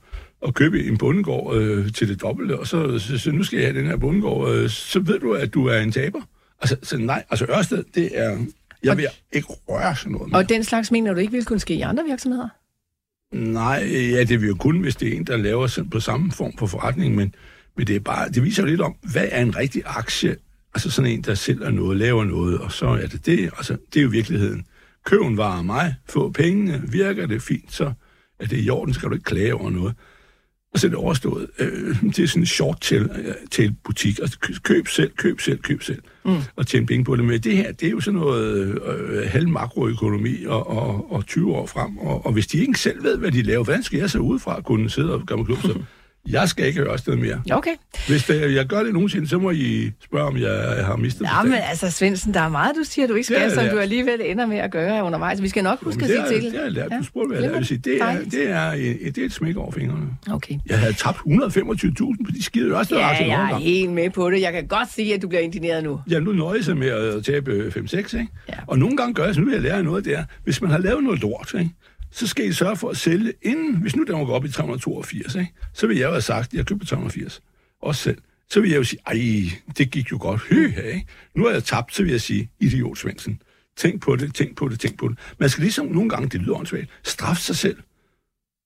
at købe en bundegård øh, til det dobbelte, og så, så, så nu skal jeg have den her bundegård, øh, så ved du, at du er en taber. Altså, så nej, altså Ørsted, det er... Jeg vil ikke røre sådan noget mere. Og den slags mener du ikke vil kunne ske i andre virksomheder? Nej, ja, det vil jo kun, hvis det er en, der laver på samme form for forretning, men, men det, er bare, det viser jo lidt om, hvad er en rigtig aktie? Altså sådan en, der sælger noget, laver noget, og så er det det. Altså, det er jo virkeligheden. Køben var mig, få pengene, virker det fint, så er det i orden, skal du ikke klage over noget og så er det overstået. Øh, det er sådan en short til, til butik. Altså køb selv, køb selv, køb selv. Mm. Og tjene penge på det. Men det her, det er jo sådan noget øh, halv makroøkonomi og, og, og 20 år frem. Og, og hvis de ikke selv ved, hvad de laver, hvordan skal jeg så udefra kunne sidde og gøre mig klub? Så Jeg skal ikke høre sted mere. Okay. Hvis det, jeg gør det nogensinde, så må I spørge, om jeg har mistet Ja, men altså, Svendsen, der er meget, du siger, du ikke skal, som du alligevel ender med at gøre undervejs. Vi skal nok huske at det sige til. det er, det er, Ja, du spurgte, hvad jeg vil sige. Det er, det, er, et- det er et smæk over fingrene. Okay. Jeg havde tabt 125.000 på de skide Ørsted Ja, jeg er ja, helt med på det. Jeg kan godt se, at du bliver indineret nu. Jeg nu nøjes jeg med at tabe 5-6, ikke? Ja. Og nogle gange gør jeg, så nu vil jeg lære noget der. Hvis man har lavet noget lort, ikke? Så skal I sørge for at sælge inden, hvis nu den var gået op i 382, ikke? så vil jeg jo have sagt, at jeg købte 380, også selv. Så vil jeg jo sige, ej, det gik jo godt, hø, ikke? Nu har jeg tabt, så vil jeg sige, idiot Svendsen. Tænk på det, tænk på det, tænk på det. Man skal ligesom nogle gange, det lyder åndssvagt, straffe sig selv.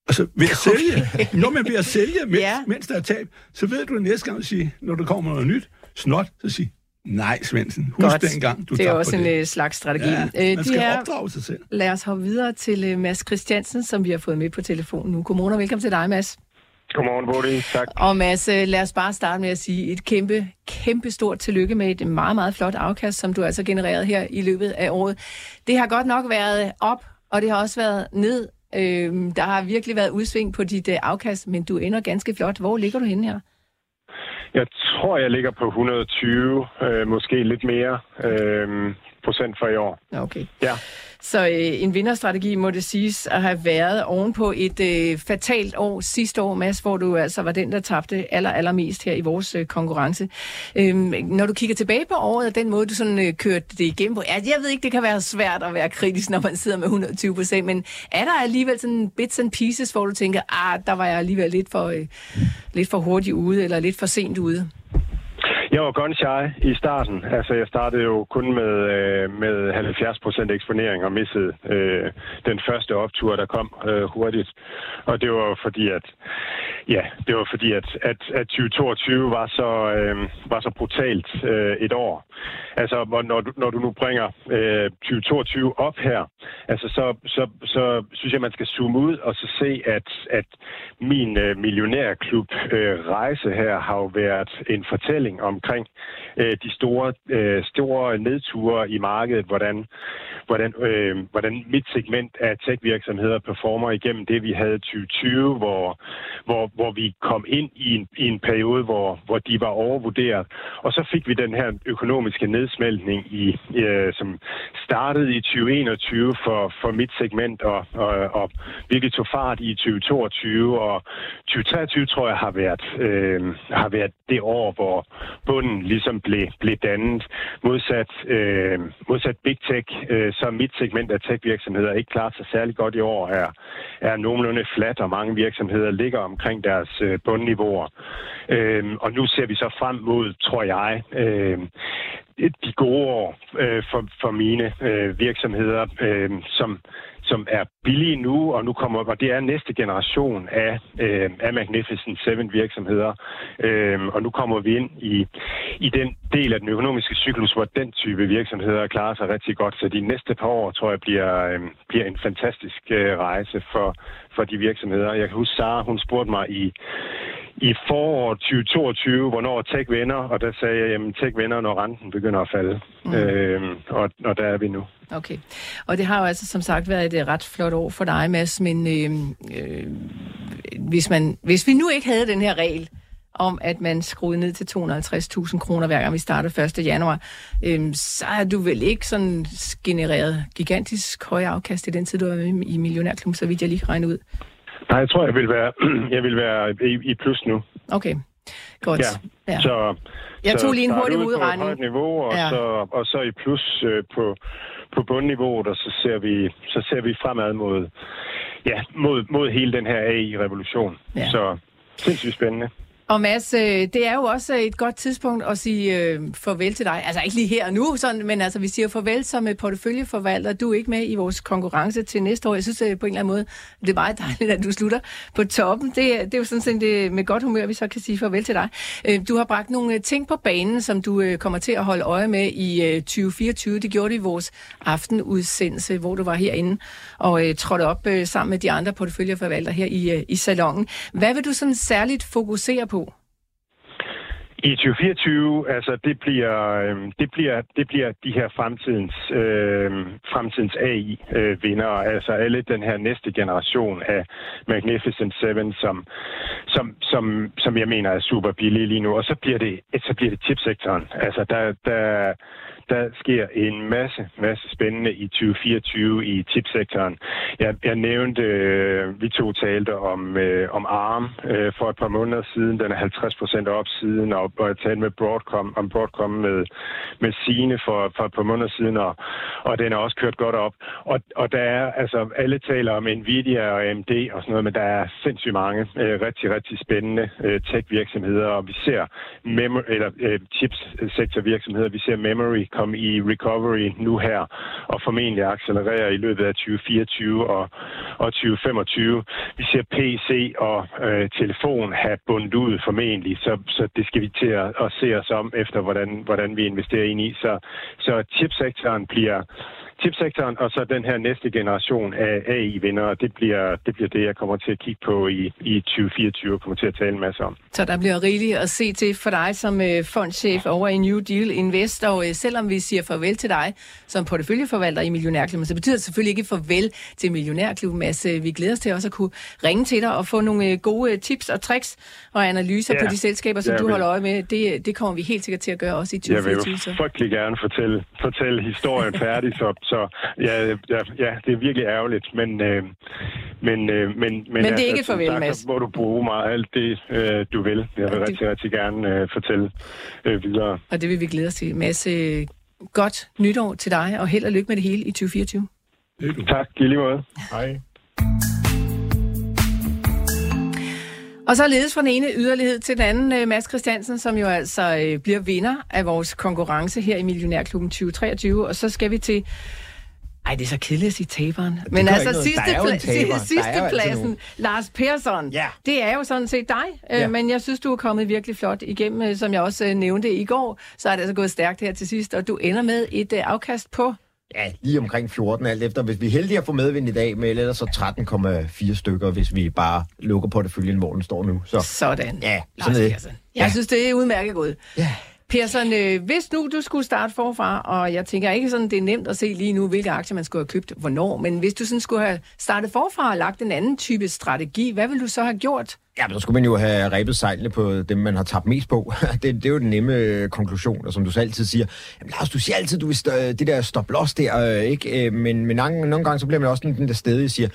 Altså, ved at sælge, når man ved at sælge, mens, Ja. mens der er tab, så ved du næste gang at sige, når der kommer noget nyt, snot, så sig, nej Svendsen, husk Godt. dengang, du det er også på en det. øh, slags strategi. Ja, Øh, man de skal her, opdrage sig selv. lad os hoppe videre til uh, Mads Christiansen, som vi har fået med på telefonen nu. Godmorgen og velkommen til dig, Mads. Godmorgen, Bodil. Tak. Og Mads, øh, lad os bare starte med at sige et kæmpe, kæmpe stort tillykke med et meget, meget flot afkast, som du altså genereret her i løbet af året. Det har godt nok været op, og det har også været ned. Øh, der har virkelig været udsving på dit øh, afkast, men du ender ganske flot. Hvor ligger du henne her? Jeg tror, jeg ligger på 120, øh, måske lidt mere. Øh, procent for i år. Okay. Ja. Så øh, en vinderstrategi må det siges at have været ovenpå et øh, fatalt år sidste år, Mads, hvor du altså var den, der tabte aller, allermest her i vores øh, konkurrence. Øhm, når du kigger tilbage på året og den måde, du sådan øh, kørte det igennem på, ja, jeg ved ikke, det kan være svært at være kritisk, når man sidder med 120 procent, men er der alligevel sådan bits and pieces, hvor du tænker, ah, der var jeg alligevel lidt for, øh, lidt for hurtigt ude, eller lidt for sent ude? Jeg var gun shy i starten. Altså, jeg startede jo kun med, øh, med 70 procent eksponering og missede øh, den første optur, der kom øh, hurtigt. Og det var fordi, at ja, det var fordi, at, at, at 2022 var så, øh, var så brutalt øh, et år. Altså, når du, når du nu bringer øh, 2022 op her, altså, så, så, så synes jeg, man skal zoome ud og så se, at, at min øh, millionærklub øh, rejse her har jo været en fortælling omkring øh, de store, øh, store nedture i markedet, hvordan, hvordan, øh, hvordan mit segment af tech-virksomheder performer igennem det, vi havde 2020, hvor, hvor, hvor vi kom ind i en, i en periode, hvor, hvor de var overvurderet. Og så fik vi den her økonomiske nedsmeltning, i, øh, som startede i 2021 for, for mit segment, og, og, og virkelig tog fart i 2022. Og 2023 tror jeg har været, øh, har været det år, hvor bunden ligesom blev, blev dannet. Modsat, øh, modsat Big Tech, øh, så mit segment af tech-virksomheder ikke klaret sig særlig godt i år, er, er nogenlunde flat, og mange virksomheder ligger omkring deres øh, bundniveauer. Øh, og nu ser vi så frem mod, tror jeg, øh, de gode år øh, for, for mine øh, virksomheder, øh, som, som er billige nu, og nu kommer, og det er næste generation af, øh, af Magnificent Seven virksomheder. Øh, og nu kommer vi ind i, i den del af den økonomiske cyklus, hvor den type virksomheder klarer sig rigtig godt. Så de næste par år, tror jeg, bliver, øh, bliver en fantastisk øh, rejse for, for de virksomheder. Jeg kan huske, Sara, hun spurgte mig i, i foråret 2022, hvornår tech vender, og der sagde jeg, jamen tech vender, når renten begynder at falde. Mm. Øhm, og, og der er vi nu. Okay. Og det har jo altså som sagt været et øh, ret flot år for dig, Mads, men øh, øh, hvis, man, hvis vi nu ikke havde den her regel om, at man skruede ned til 250.000 kroner hver gang vi starter 1. januar, øh, så er du vel ikke sådan genereret gigantisk høje afkast i den tid, du var med i Millionærklubben, så vidt jeg lige regne ud. Nej, jeg tror, jeg vil være, jeg vil være i, i plus nu. Okay, godt. Ja. Ja. Så, Jeg tog lige en hurtig ud på et udregning. højt niveau, og, Ja. så, og så i plus øh, på, på bundniveauet, og så ser vi, så ser vi fremad mod, ja, mod, mod hele den her AI-revolution. Ja. Så sindssygt spændende. Og Mads, øh, det er jo også et godt tidspunkt at sige øh, farvel til dig. Altså ikke lige her og nu, sådan, men altså vi siger farvel som porteføljeforvalter. Du er ikke med i vores konkurrence til næste år. Jeg synes øh, på en eller anden måde, det er meget dejligt, at du slutter på toppen. Det, øh, det er jo sådan set det, med godt humør, vi så kan sige farvel til dig. Øh, du har bragt nogle ting på banen, som du øh, kommer til at holde øje med i øh, 2024. Det gjorde du i vores aftenudsendelse, hvor du var herinde og øh, trådte op øh, sammen med de andre porteføljeforvalter her i, øh, i salongen. Hvad vil du sådan særligt fokusere på? I 2024, altså det bliver, øh, det bliver, det bliver de her fremtidens, øhm, øh, fremtidens AI-vinder, øh, altså alle den her næste generation af Magnificent Seven, som, som, som, som jeg mener er super billige lige nu. Og så bliver det, så bliver det chipsektoren. Altså der, der, der sker en masse, masse spændende i 2024 i chipsektoren. Jeg, jeg nævnte, øh, vi to talte om, øh, om ARM øh, for et par måneder siden. Den er 50 procent op siden, og, og jeg talte med Broadcom, om Broadcom med, med Sine for, for et par måneder siden, og, og den er også kørt godt op. Og, og der er, altså, alle taler om Nvidia og AMD og sådan noget, men der er sindssygt mange øh, rigtig, rigtig spændende øh, tech-virksomheder, og vi ser mem- eller øh, chips-sektor-virksomheder, vi ser memory komme i recovery nu her, og formentlig accelerere i løbet af 2024 og, og 2025. Vi ser PC og øh, telefon have bundet ud formentlig, så, så det skal vi til at, at se os om efter, hvordan, hvordan vi investerer ind i. Så, så chipsektoren bliver chipsektoren, og så den her næste generation af AI-vindere, det bliver, det bliver det, jeg kommer til at kigge på i, i 2024 og kommer til at tale en masse om. Så der bliver rigeligt at se til for dig som øh, fondchef over i New Deal Invest, og øh, selvom vi siger farvel til dig som porteføljeforvalter i Millionærklubben, så betyder det selvfølgelig ikke farvel til Millionærklubben, Mads. Vi glæder os til også at kunne ringe til dig og få nogle øh, gode tips og tricks og analyser ja. på de selskaber, som ja, du holder øje med. Det, det kommer vi helt sikkert til at gøre også i 2024. Jeg vil jo frygtelig gerne fortælle, fortælle historien færdig, så, så ja, ja, ja, det er virkelig ærgerligt, men... Øh, men, øh, men, men, men det er ikke et farvel, Mads. Hvor du bruger mig alt det, øh, du vil. Jeg vil rigtig, rigtig gerne øh, fortælle øh, videre. Og det vil vi glæde os til. Mads, øh, godt nytår til dig, og held og lykke med det hele i 2024. Tak, i lige måde. Hej. Og så ledes fra den ene yderlighed til den anden, øh, Mads Christiansen, som jo altså øh, bliver vinder af vores konkurrence her i Millionærklubben 2023. Og så skal vi til ej, det er så kedeligt at sige taberen. Men altså sidste, pla- sidste pladsen, Lars Persson, ja. det er jo sådan set dig. Øh, ja. Men jeg synes, du er kommet virkelig flot igennem. Som jeg også nævnte i går, så er det altså gået stærkt her til sidst. Og du ender med et afkast på Ja, lige omkring 14 alt efter. Hvis vi er heldige at få medvind i dag med, eller så 13,4 stykker, hvis vi bare lukker på det følge, hvor den står nu. Så, sådan. Ja, sådan det. Jeg ja. synes, det er udmærket gået. Ja. Persson, øh, hvis nu du skulle starte forfra, og jeg tænker ikke sådan, det er nemt at se lige nu, hvilke aktier man skulle have købt, hvornår, men hvis du sådan skulle have startet forfra og lagt en anden type strategi, hvad ville du så have gjort? Ja, men så skulle man jo have rebet sejlene på dem, man har tabt mest på. det, det er jo den nemme konklusion, og som du så altid siger, jamen Lars, du siger altid, du vil stå, øh, det der stop loss der, øh, ikke? Øh, men, men nogle, nogle gange så bliver man også den der stedige siger,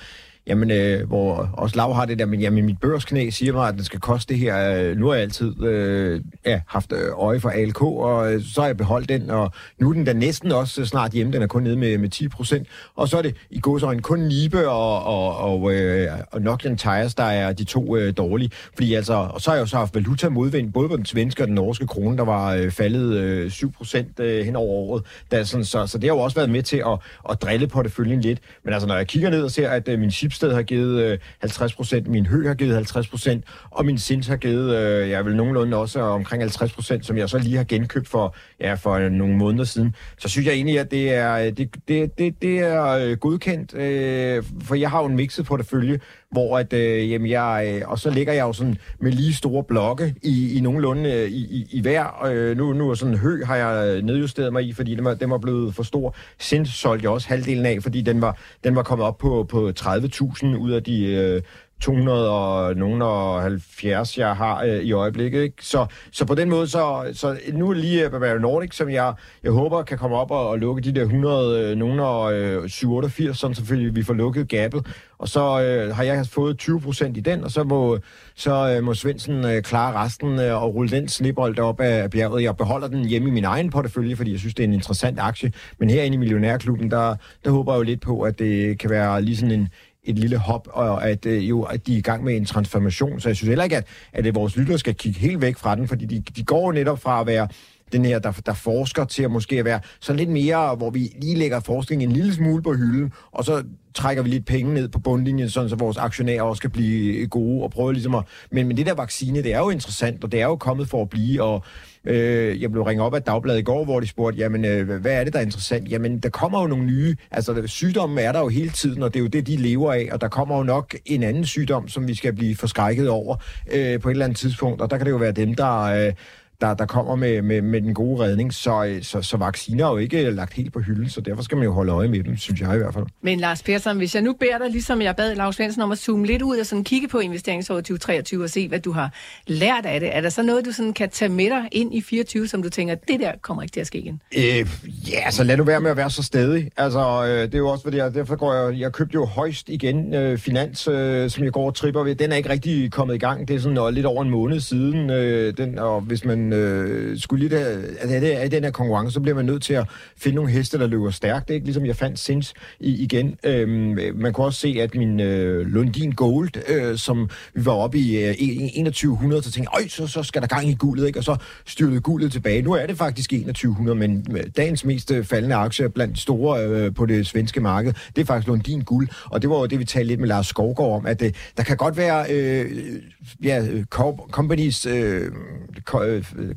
jamen, øh, hvor også Lav har det der, men jamen, mit børsknæ siger mig, at den skal koste det her. Øh, nu har jeg altid øh, ja, haft øh, øje for ALK, og øh, så har jeg beholdt den, og nu er den da næsten også øh, snart hjemme. Den er kun nede med, med 10 procent. Og så er det i godsøjne kun Nibe og, og, og, øh, og Nokian Tires, der er de to øh, dårlige. Fordi altså, og så har jeg jo så haft valuta modvind, både på den svenske og den norske krone, der var øh, faldet øh, 7 procent øh, hen over året. Der, sådan, så, så det har jo også været med til at, at drille på det følgen lidt. Men altså, når jeg kigger ned og ser, at øh, min chip Schibsted har givet øh, 50 procent, min Hø har givet 50 procent, og min Sins har givet, øh, jeg vil nogenlunde også omkring 50 procent, som jeg så lige har genkøbt for, ja, for nogle måneder siden. Så synes jeg egentlig, at det er, øh, det, det, det, det er øh, godkendt, øh, for jeg har jo en mixet portefølje, hvor at, øh, jamen jeg, øh, og så ligger jeg jo sådan med lige store blokke i, i nogenlunde øh, i, i, i hver. Øh, nu, nu er sådan hø, har jeg øh, nedjusteret mig i, fordi den var, den var blevet for stor. Sind solgte jeg også halvdelen af, fordi den var, den var kommet op på, på 30.000 ud af de øh, øh, 200 og nogen og 70, jeg har øh, i øjeblikket. Ikke? Så, så på den måde, så, så nu er lige øh, Bavaria Nordic, som jeg, jeg håber kan komme op og, og lukke de der 100, øh, nogen og øh, 87, sådan selvfølgelig vi får lukket gabet. Og så øh, har jeg fået 20 procent i den, og så må, så, øh, må Svendsen øh, klare resten øh, og rulle den snibbold op af bjerget. Jeg beholder den hjemme i min egen portefølje, fordi jeg synes, det er en interessant aktie. Men herinde i Millionærklubben, der, der håber jeg jo lidt på, at det kan være lige sådan en, et lille hop, og at, øh, jo, at de er i gang med en transformation. Så jeg synes heller ikke, at, at øh, vores lyttere skal kigge helt væk fra den, fordi de, de går netop fra at være den her, der, der forsker til at måske være så lidt mere, hvor vi lige lægger forskning en lille smule på hylden, og så trækker vi lidt penge ned på bundlinjen, sådan så vores aktionærer også kan blive øh, gode og prøve ligesom at... Men, men det der vaccine, det er jo interessant, og det er jo kommet for at blive, og øh, jeg blev ringet op af Dagbladet i går, hvor de spurgte, jamen, øh, hvad er det, der er interessant? Jamen, der kommer jo nogle nye, altså sygdomme er der jo hele tiden, og det er jo det, de lever af, og der kommer jo nok en anden sygdom, som vi skal blive forskrækket over øh, på et eller andet tidspunkt, og der kan det jo være dem, der... Øh, der, der kommer med, med, med den gode redning. Så, så, så vacciner er jo ikke lagt helt på hylden, så derfor skal man jo holde øje med dem, synes jeg i hvert fald. Men Lars Persson, hvis jeg nu beder dig, ligesom jeg bad Lars Svendsen om at zoome lidt ud og sådan kigge på investeringsåret 2023 og se, hvad du har lært af det, er der så noget, du sådan kan tage med dig ind i 24, som du tænker, det der kommer ikke til at ske igen? Øh, ja, så lad du være med at være så stedig. Altså, øh, det er jo også, fordi jeg, derfor går jeg, jeg købte jo højst igen øh, Finans, øh, som jeg går og tripper ved. Den er ikke rigtig kommet i gang. Det er sådan øh, lidt over en måned siden. Øh, den, og hvis man øh, skulle lige der, altså, det er den her konkurrence, så bliver man nødt til at finde nogle heste, der løber stærkt. Ikke ligesom jeg fandt Sins i, igen. Øhm, man kunne også se, at min øh, Lundin Gold, øh, som vi var oppe i øh, 2100, så tænkte jeg, så, så skal der gang i guldet, ikke? og så styrtede guldet tilbage. Nu er det faktisk 2100, men øh, dagens mest øh, faldende aktie blandt de store øh, på det svenske marked, det er faktisk Lundin Guld, og det var jo det, vi talte lidt med Lars Skovgaard om, at øh, der kan godt være øh, ja, øh, companies øh,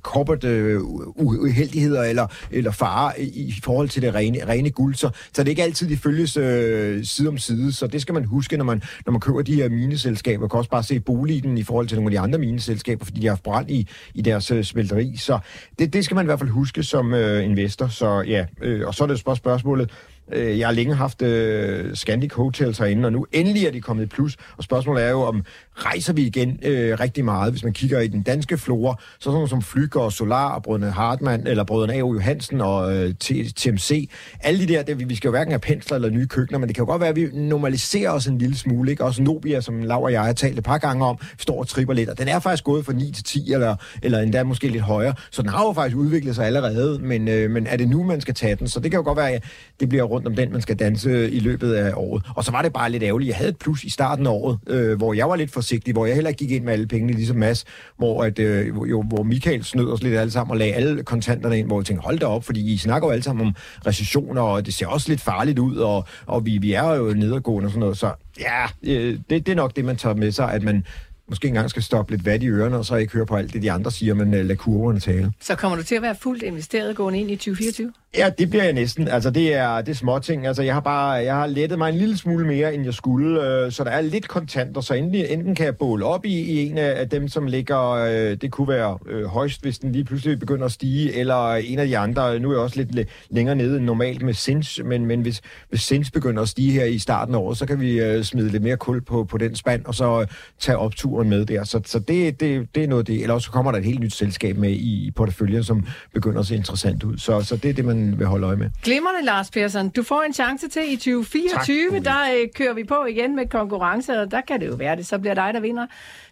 corporate øh, øh uheldigheder eller, eller farer i, i forhold til det rene, rene guld, så, så det er ikke altid, de følges øh, side om side, så det skal man huske, når man, når man køber de her mineselskaber. Man kan også bare se boligen i forhold til nogle af de andre mineselskaber, fordi de har haft brand i, i deres øh, smelteri, så det, det skal man i hvert fald huske som øh, investor, så ja, øh, og så er det bare spørgsmålet, øh, jeg har længe haft øh, Scandic Hotels herinde, og nu endelig er de kommet i plus. Og spørgsmålet er jo, om rejser vi igen øh, rigtig meget, hvis man kigger i den danske flora, så sådan som Flyger og Solar og brødrene Hartmann, eller brødrene A.O. Johansen og øh, TMC. Alle de der, der, vi skal jo hverken have pensler eller nye køkkener, men det kan jo godt være, at vi normaliserer os en lille smule. Ikke? Også Nobia, som Laura og jeg har talt et par gange om, står og tripper lidt, og den er faktisk gået fra 9 til 10, eller, eller endda måske lidt højere. Så den har jo faktisk udviklet sig allerede, men, øh, men er det nu, man skal tage den? Så det kan jo godt være, at det bliver rundt om den, man skal danse øh, i løbet af året. Og så var det bare lidt ærgerligt. Jeg havde et plus i starten af året, øh, hvor jeg var lidt forsigtig, hvor jeg heller ikke gik ind med alle pengene, ligesom Mads, hvor, at, øh, jo, hvor Michael snød os lidt alle sammen og lagde alle kontanterne ind, hvor jeg tænkte, hold da op, fordi I snakker jo alle sammen om recessioner, og det ser også lidt farligt ud, og, og vi, vi er jo nedadgående og sådan noget. Så ja, øh, det, det er nok det, man tager med sig, at man måske engang skal stoppe lidt vat i ørerne, og så ikke høre på alt det, de andre siger, men uh, lade kurverne tale. Så kommer du til at være fuldt investeret gående ind i 2024? Ja, det bliver jeg næsten. Altså, det er, det er småting. Altså, jeg har bare jeg har lettet mig en lille smule mere, end jeg skulle, øh, så der er lidt kontanter, så endelig, enten kan jeg båle op i, i en af dem, som ligger, øh, det kunne være øh, højst, hvis den lige pludselig begynder at stige, eller en af de andre, nu er jeg også lidt længere nede end normalt med Sins, men, men hvis, hvis Sins begynder at stige her i starten af året, så kan vi øh, smide lidt mere kul på, på den spand, og så øh, tage opturen med der. Så, så det, det, det er noget det. Eller også kommer der et helt nyt selskab med i, i porteføljen, som begynder at se interessant ud. Så, så det er det, man vil holde øje med. Glimrende, Lars Persson. Du får en chance til i 2024. Tak, der øh, kører vi på igen med konkurrence, og der kan det jo være det. Så bliver dig, der vinder.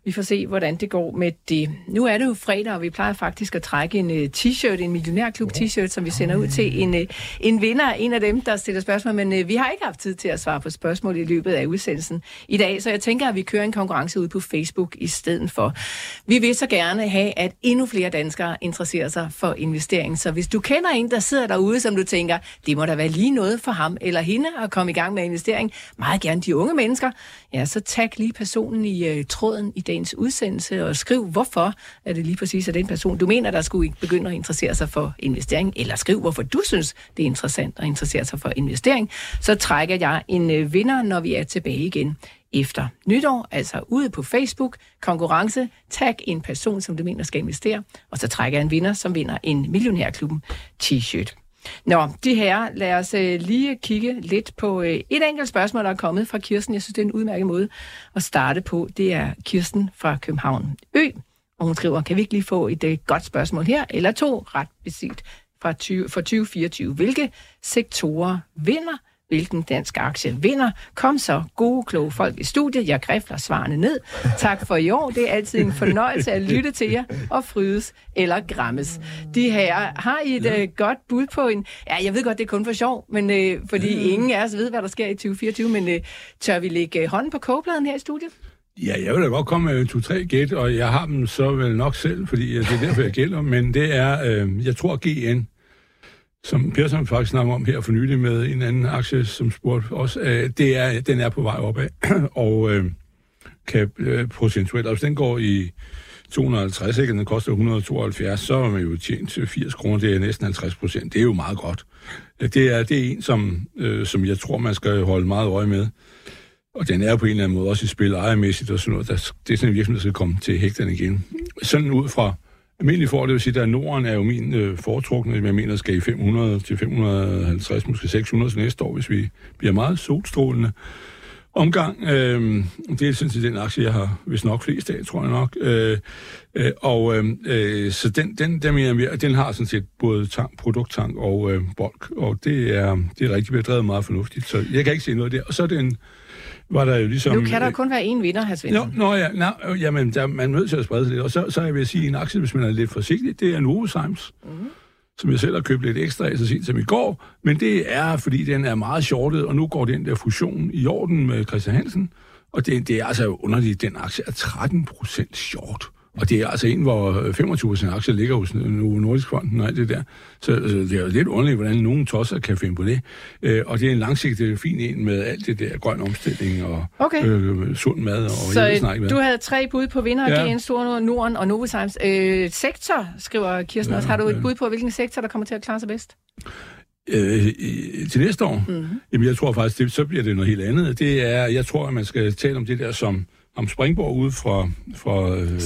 Vi får se, hvordan det går med det. Nu er det jo fredag, og vi plejer faktisk at trække en uh, t-shirt, en millionærklub t-shirt, som vi sender ud til en, uh, en vinder, en af dem, der stiller spørgsmål. Men uh, vi har ikke haft tid til at svare på spørgsmål i løbet af udsendelsen i dag, så jeg tænker, at vi kører en konkurrence ud på Facebook i stedet for. Vi vil så gerne have, at endnu flere danskere interesserer sig for investering. Så hvis du kender en, der sidder derude, som du tænker, det må da være lige noget for ham eller hende at komme i gang med investering, meget gerne de unge mennesker, ja, så tag lige personen i uh, tråden i dagens udsendelse og skriv, hvorfor er det lige præcis at den person, du mener, der skulle begynde at interessere sig for investering, eller skriv, hvorfor du synes, det er interessant at interessere sig for investering. Så trækker jeg en øh, vinder, når vi er tilbage igen efter nytår, altså ude på Facebook, konkurrence, tag en person, som du mener skal investere, og så trækker jeg en vinder, som vinder en Millionærklubben t-shirt. Nå, de her, lad os øh, lige kigge lidt på øh, et enkelt spørgsmål, der er kommet fra Kirsten. Jeg synes, det er en udmærket måde at starte på. Det er Kirsten fra København Ø. Og hun skriver, kan vi ikke lige få et øh, godt spørgsmål her, eller to ret beset fra 20, for 2024. Hvilke sektorer vinder hvilken dansk aktie vinder. Kom så, gode, kloge folk i studiet. Jeg grifler svarene ned. Tak for i år. Det er altid en fornøjelse at lytte til jer og frydes eller grammes. De her har I et uh, godt bud på en... Ja, jeg ved godt, det er kun for sjov, men uh, fordi mm. ingen af os ved, hvad der sker i 2024, men uh, tør vi lægge uh, hånden på kogepladen her i studiet? Ja, jeg vil da godt komme med to-tre gæt, og jeg har dem så vel nok selv, fordi det er derfor, jeg gælder, men det er, øh, jeg tror, GN som Persson faktisk snakker om her for nylig med en anden aktie, som spurgte også, øh, det er, den er på vej opad, og øh, kan øh, procentuelt, altså den går i 250, ikke? den koster 172, så er man jo tjent 80 kroner, det er næsten 50 procent. Det er jo meget godt. Øh, det er, det er en, som, øh, som jeg tror, man skal holde meget øje med. Og den er på en eller anden måde også i spil ejermæssigt og sådan noget. Der, det er sådan en virksomhed, der skal komme til hægterne igen. Sådan ud fra Almindelig for, det vil sige, at Norden er jo min øh, foretrukne, jeg mener, skal i 500 til 550, måske 600 til næste år, hvis vi bliver meget solstrålende. Omgang, øh, det er sådan set den aktie, jeg har hvis nok flest af, tror jeg nok. Øh, øh, og øh, øh så den, den, den, mener, den har sådan set både tank, produkttank og øh, bolk, og det er, det er rigtig bedrevet meget fornuftigt, så jeg kan ikke se noget der. Og så er det en, var der jo ligesom... Nu kan der kun være én vinder, hr. Svendsen. Nå, nå ja, nå, jamen, der, man er nødt til at sprede sig lidt. Og så, så jeg vil sige, en aktie, hvis man er lidt forsigtig, det er Novozymes, mm-hmm. som jeg selv har købt lidt ekstra af så sent som i går. Men det er, fordi den er meget shortet, og nu går den der fusion i orden med Christian Hansen. Og det, det er altså underligt, den aktie er 13 procent short. Og det er altså en, hvor 25 procent aktier ligger hos Nordisk Fonden og alt det der. Så, så det er jo lidt underligt, hvordan nogen tosser kan finde på det. Øh, og det er en langsigtet fin en med alt det der grøn omstilling og okay. øh, sund mad. Og så med. du havde tre bud på vinder, ja. GN, Store Norden og Novozymes. Øh, sektor, skriver Kirsten ja, også. Har du et ja. bud på, hvilken sektor, der kommer til at klare sig bedst? Øh, til næste år? Mm-hmm. Jamen, jeg tror faktisk, det, så bliver det noget helt andet. Det er, jeg tror, at man skal tale om det der, som om Springborg ude fra, fra øh,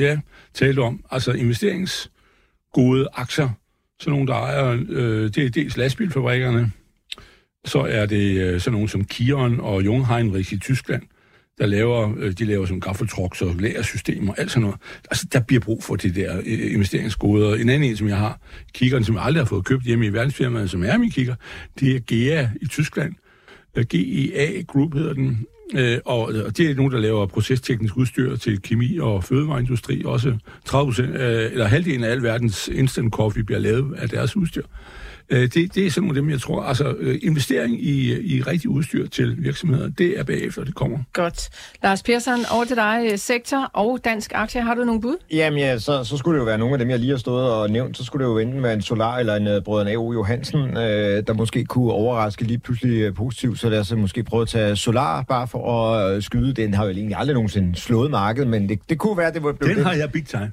ja, talte om. Altså investeringsgode aktier, sådan nogle, der ejer, øh, det er dels lastbilfabrikkerne, så er det øh, sådan nogle som Kion og Jungheinrich i Tyskland, der laver, øh, de laver som gaffeltrucks og lagersystemer, alt sådan noget. Altså, der bliver brug for det der øh, investeringsgoder. En anden en, som jeg har, kiggeren, som jeg aldrig har fået købt hjemme i verdensfirmaet, som er min kigger, det er GEA i Tyskland. GEA Group hedder den, Øh, og, og det er nogen, der laver procesteknisk udstyr til kemi og fødevareindustri. Også 30 øh, eller halvdelen af al verdens instant coffee bliver lavet af deres udstyr. Øh, det, det er sådan dem, jeg tror. Altså, øh, investering i, i rigtig udstyr til virksomheder, det er bagefter, det kommer. Godt. Lars Persson, over til dig. Sektor og dansk aktie. Har du nogle bud? Jamen ja, så, så skulle det jo være nogle af dem, jeg lige har stået og nævnt. Så skulle det jo enten være en Solar eller en uh, brødrene A.O. Johansen, uh, der måske kunne overraske lige pludselig uh, positivt. Så lad os måske prøve at tage Solar, bare for at skyde. Den har jo egentlig aldrig nogensinde slået markedet, men det, det kunne være, det var blevet... Den har jeg big time.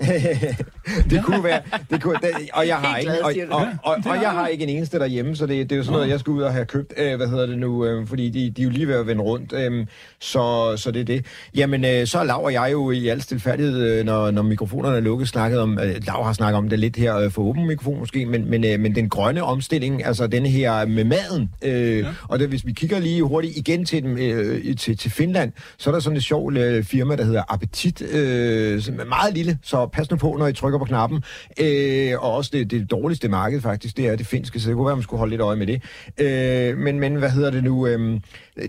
det kunne være... Det kunne, det, og jeg har ikke... Og, og, og, og, og jeg har ikke en eneste derhjemme, så det, det er jo sådan noget, jeg skal ud og have købt, øh, hvad hedder det nu, øh, fordi de, de er jo lige ved at vende rundt, øh, så, så det er det. Jamen, øh, så laver jeg jo i al stilfærdighed, øh, når, når mikrofonerne er lukket, snakket om, øh, Lav har snakket om det lidt her øh, for åben mikrofon måske, men, men, øh, men den grønne omstilling, altså den her med maden, øh, ja. og det, hvis vi kigger lige hurtigt igen til, dem, øh, til, til Finland, så er der sådan et sjovt øh, firma, der hedder Appetit, øh, som er meget lille, så pas nu på, når I trykker på knappen. Øh, og også det, det dårligste marked faktisk, det er det finske, så det kunne være, man skulle holde lidt øje med det. Øh, men, men hvad hedder det nu? Øh,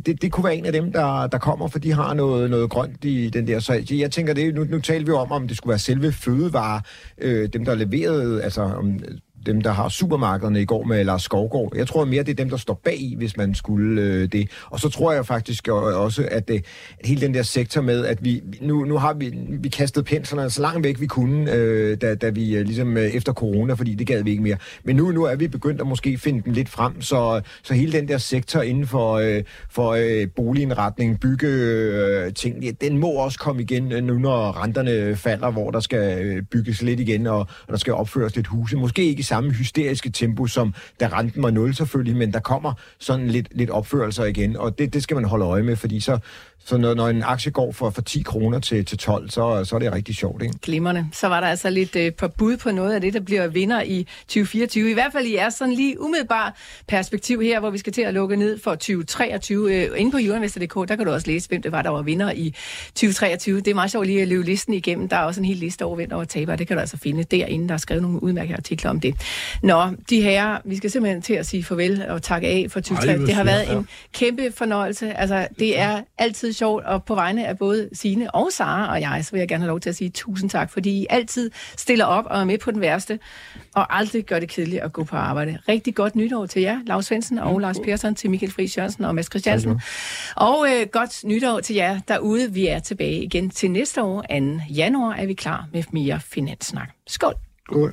det, det kunne være en af dem, der, der kommer, for de har noget, noget grønt i den der. Så jeg tænker, det, nu, nu taler vi om, om det skulle være selve fødevare, øh, dem der leverede, altså om dem, der har supermarkederne i går med Lars Skovgaard. Jeg tror mere, det er dem, der står bag i, hvis man skulle øh, det. Og så tror jeg faktisk også, at, det, at hele den der sektor med, at vi nu, nu har vi, vi kastet penslerne så langt væk vi kunne, øh, da, da vi øh, ligesom øh, efter corona, fordi det gad vi ikke mere. Men nu, nu er vi begyndt at måske finde dem lidt frem, så, så hele den der sektor inden for, øh, for øh, boligindretning, bygge øh, ting, den må også komme igen øh, nu, når renterne falder, hvor der skal øh, bygges lidt igen, og, og der skal opføres lidt huse. Måske ikke i samme hysteriske tempo, som da renten var nul selvfølgelig, men der kommer sådan lidt, lidt opførelser igen, og det, det skal man holde øje med, fordi så, så når, når en aktie går fra, fra 10 kroner til, til 12, så, så er det rigtig sjovt. Ikke? Glimmerne. Så var der altså lidt øh, på bud på noget af det, der bliver vinder i 2024. I hvert fald i er sådan lige umiddelbart perspektiv her, hvor vi skal til at lukke ned for 2023. Øh, inde på jordinvestor.dk, der kan du også læse, hvem det var, der var vinder i 2023. Det er meget sjovt lige at løbe listen igennem. Der er også en hel liste over vinder og tabere. Det kan du altså finde derinde. Der er skrevet nogle udmærkede artikler om det. Nå, de her, vi skal simpelthen til at sige farvel og takke af for 2023. Det har været en kæmpe fornøjelse. Altså, det er altid sjovt, og på vegne af både Sine og Sara og jeg, så vil jeg gerne have lov til at sige tusind tak, fordi I altid stiller op og er med på den værste, og aldrig gør det kedeligt at gå på arbejde. Rigtig godt nytår til jer, Lars Svendsen og Lars Persson, til Michael Friis Jørgensen og Mads Christiansen. Og øh, godt nytår til jer derude. Vi er tilbage igen til næste år, 2. januar, er vi klar med mere finanssnak. Skål! Skål!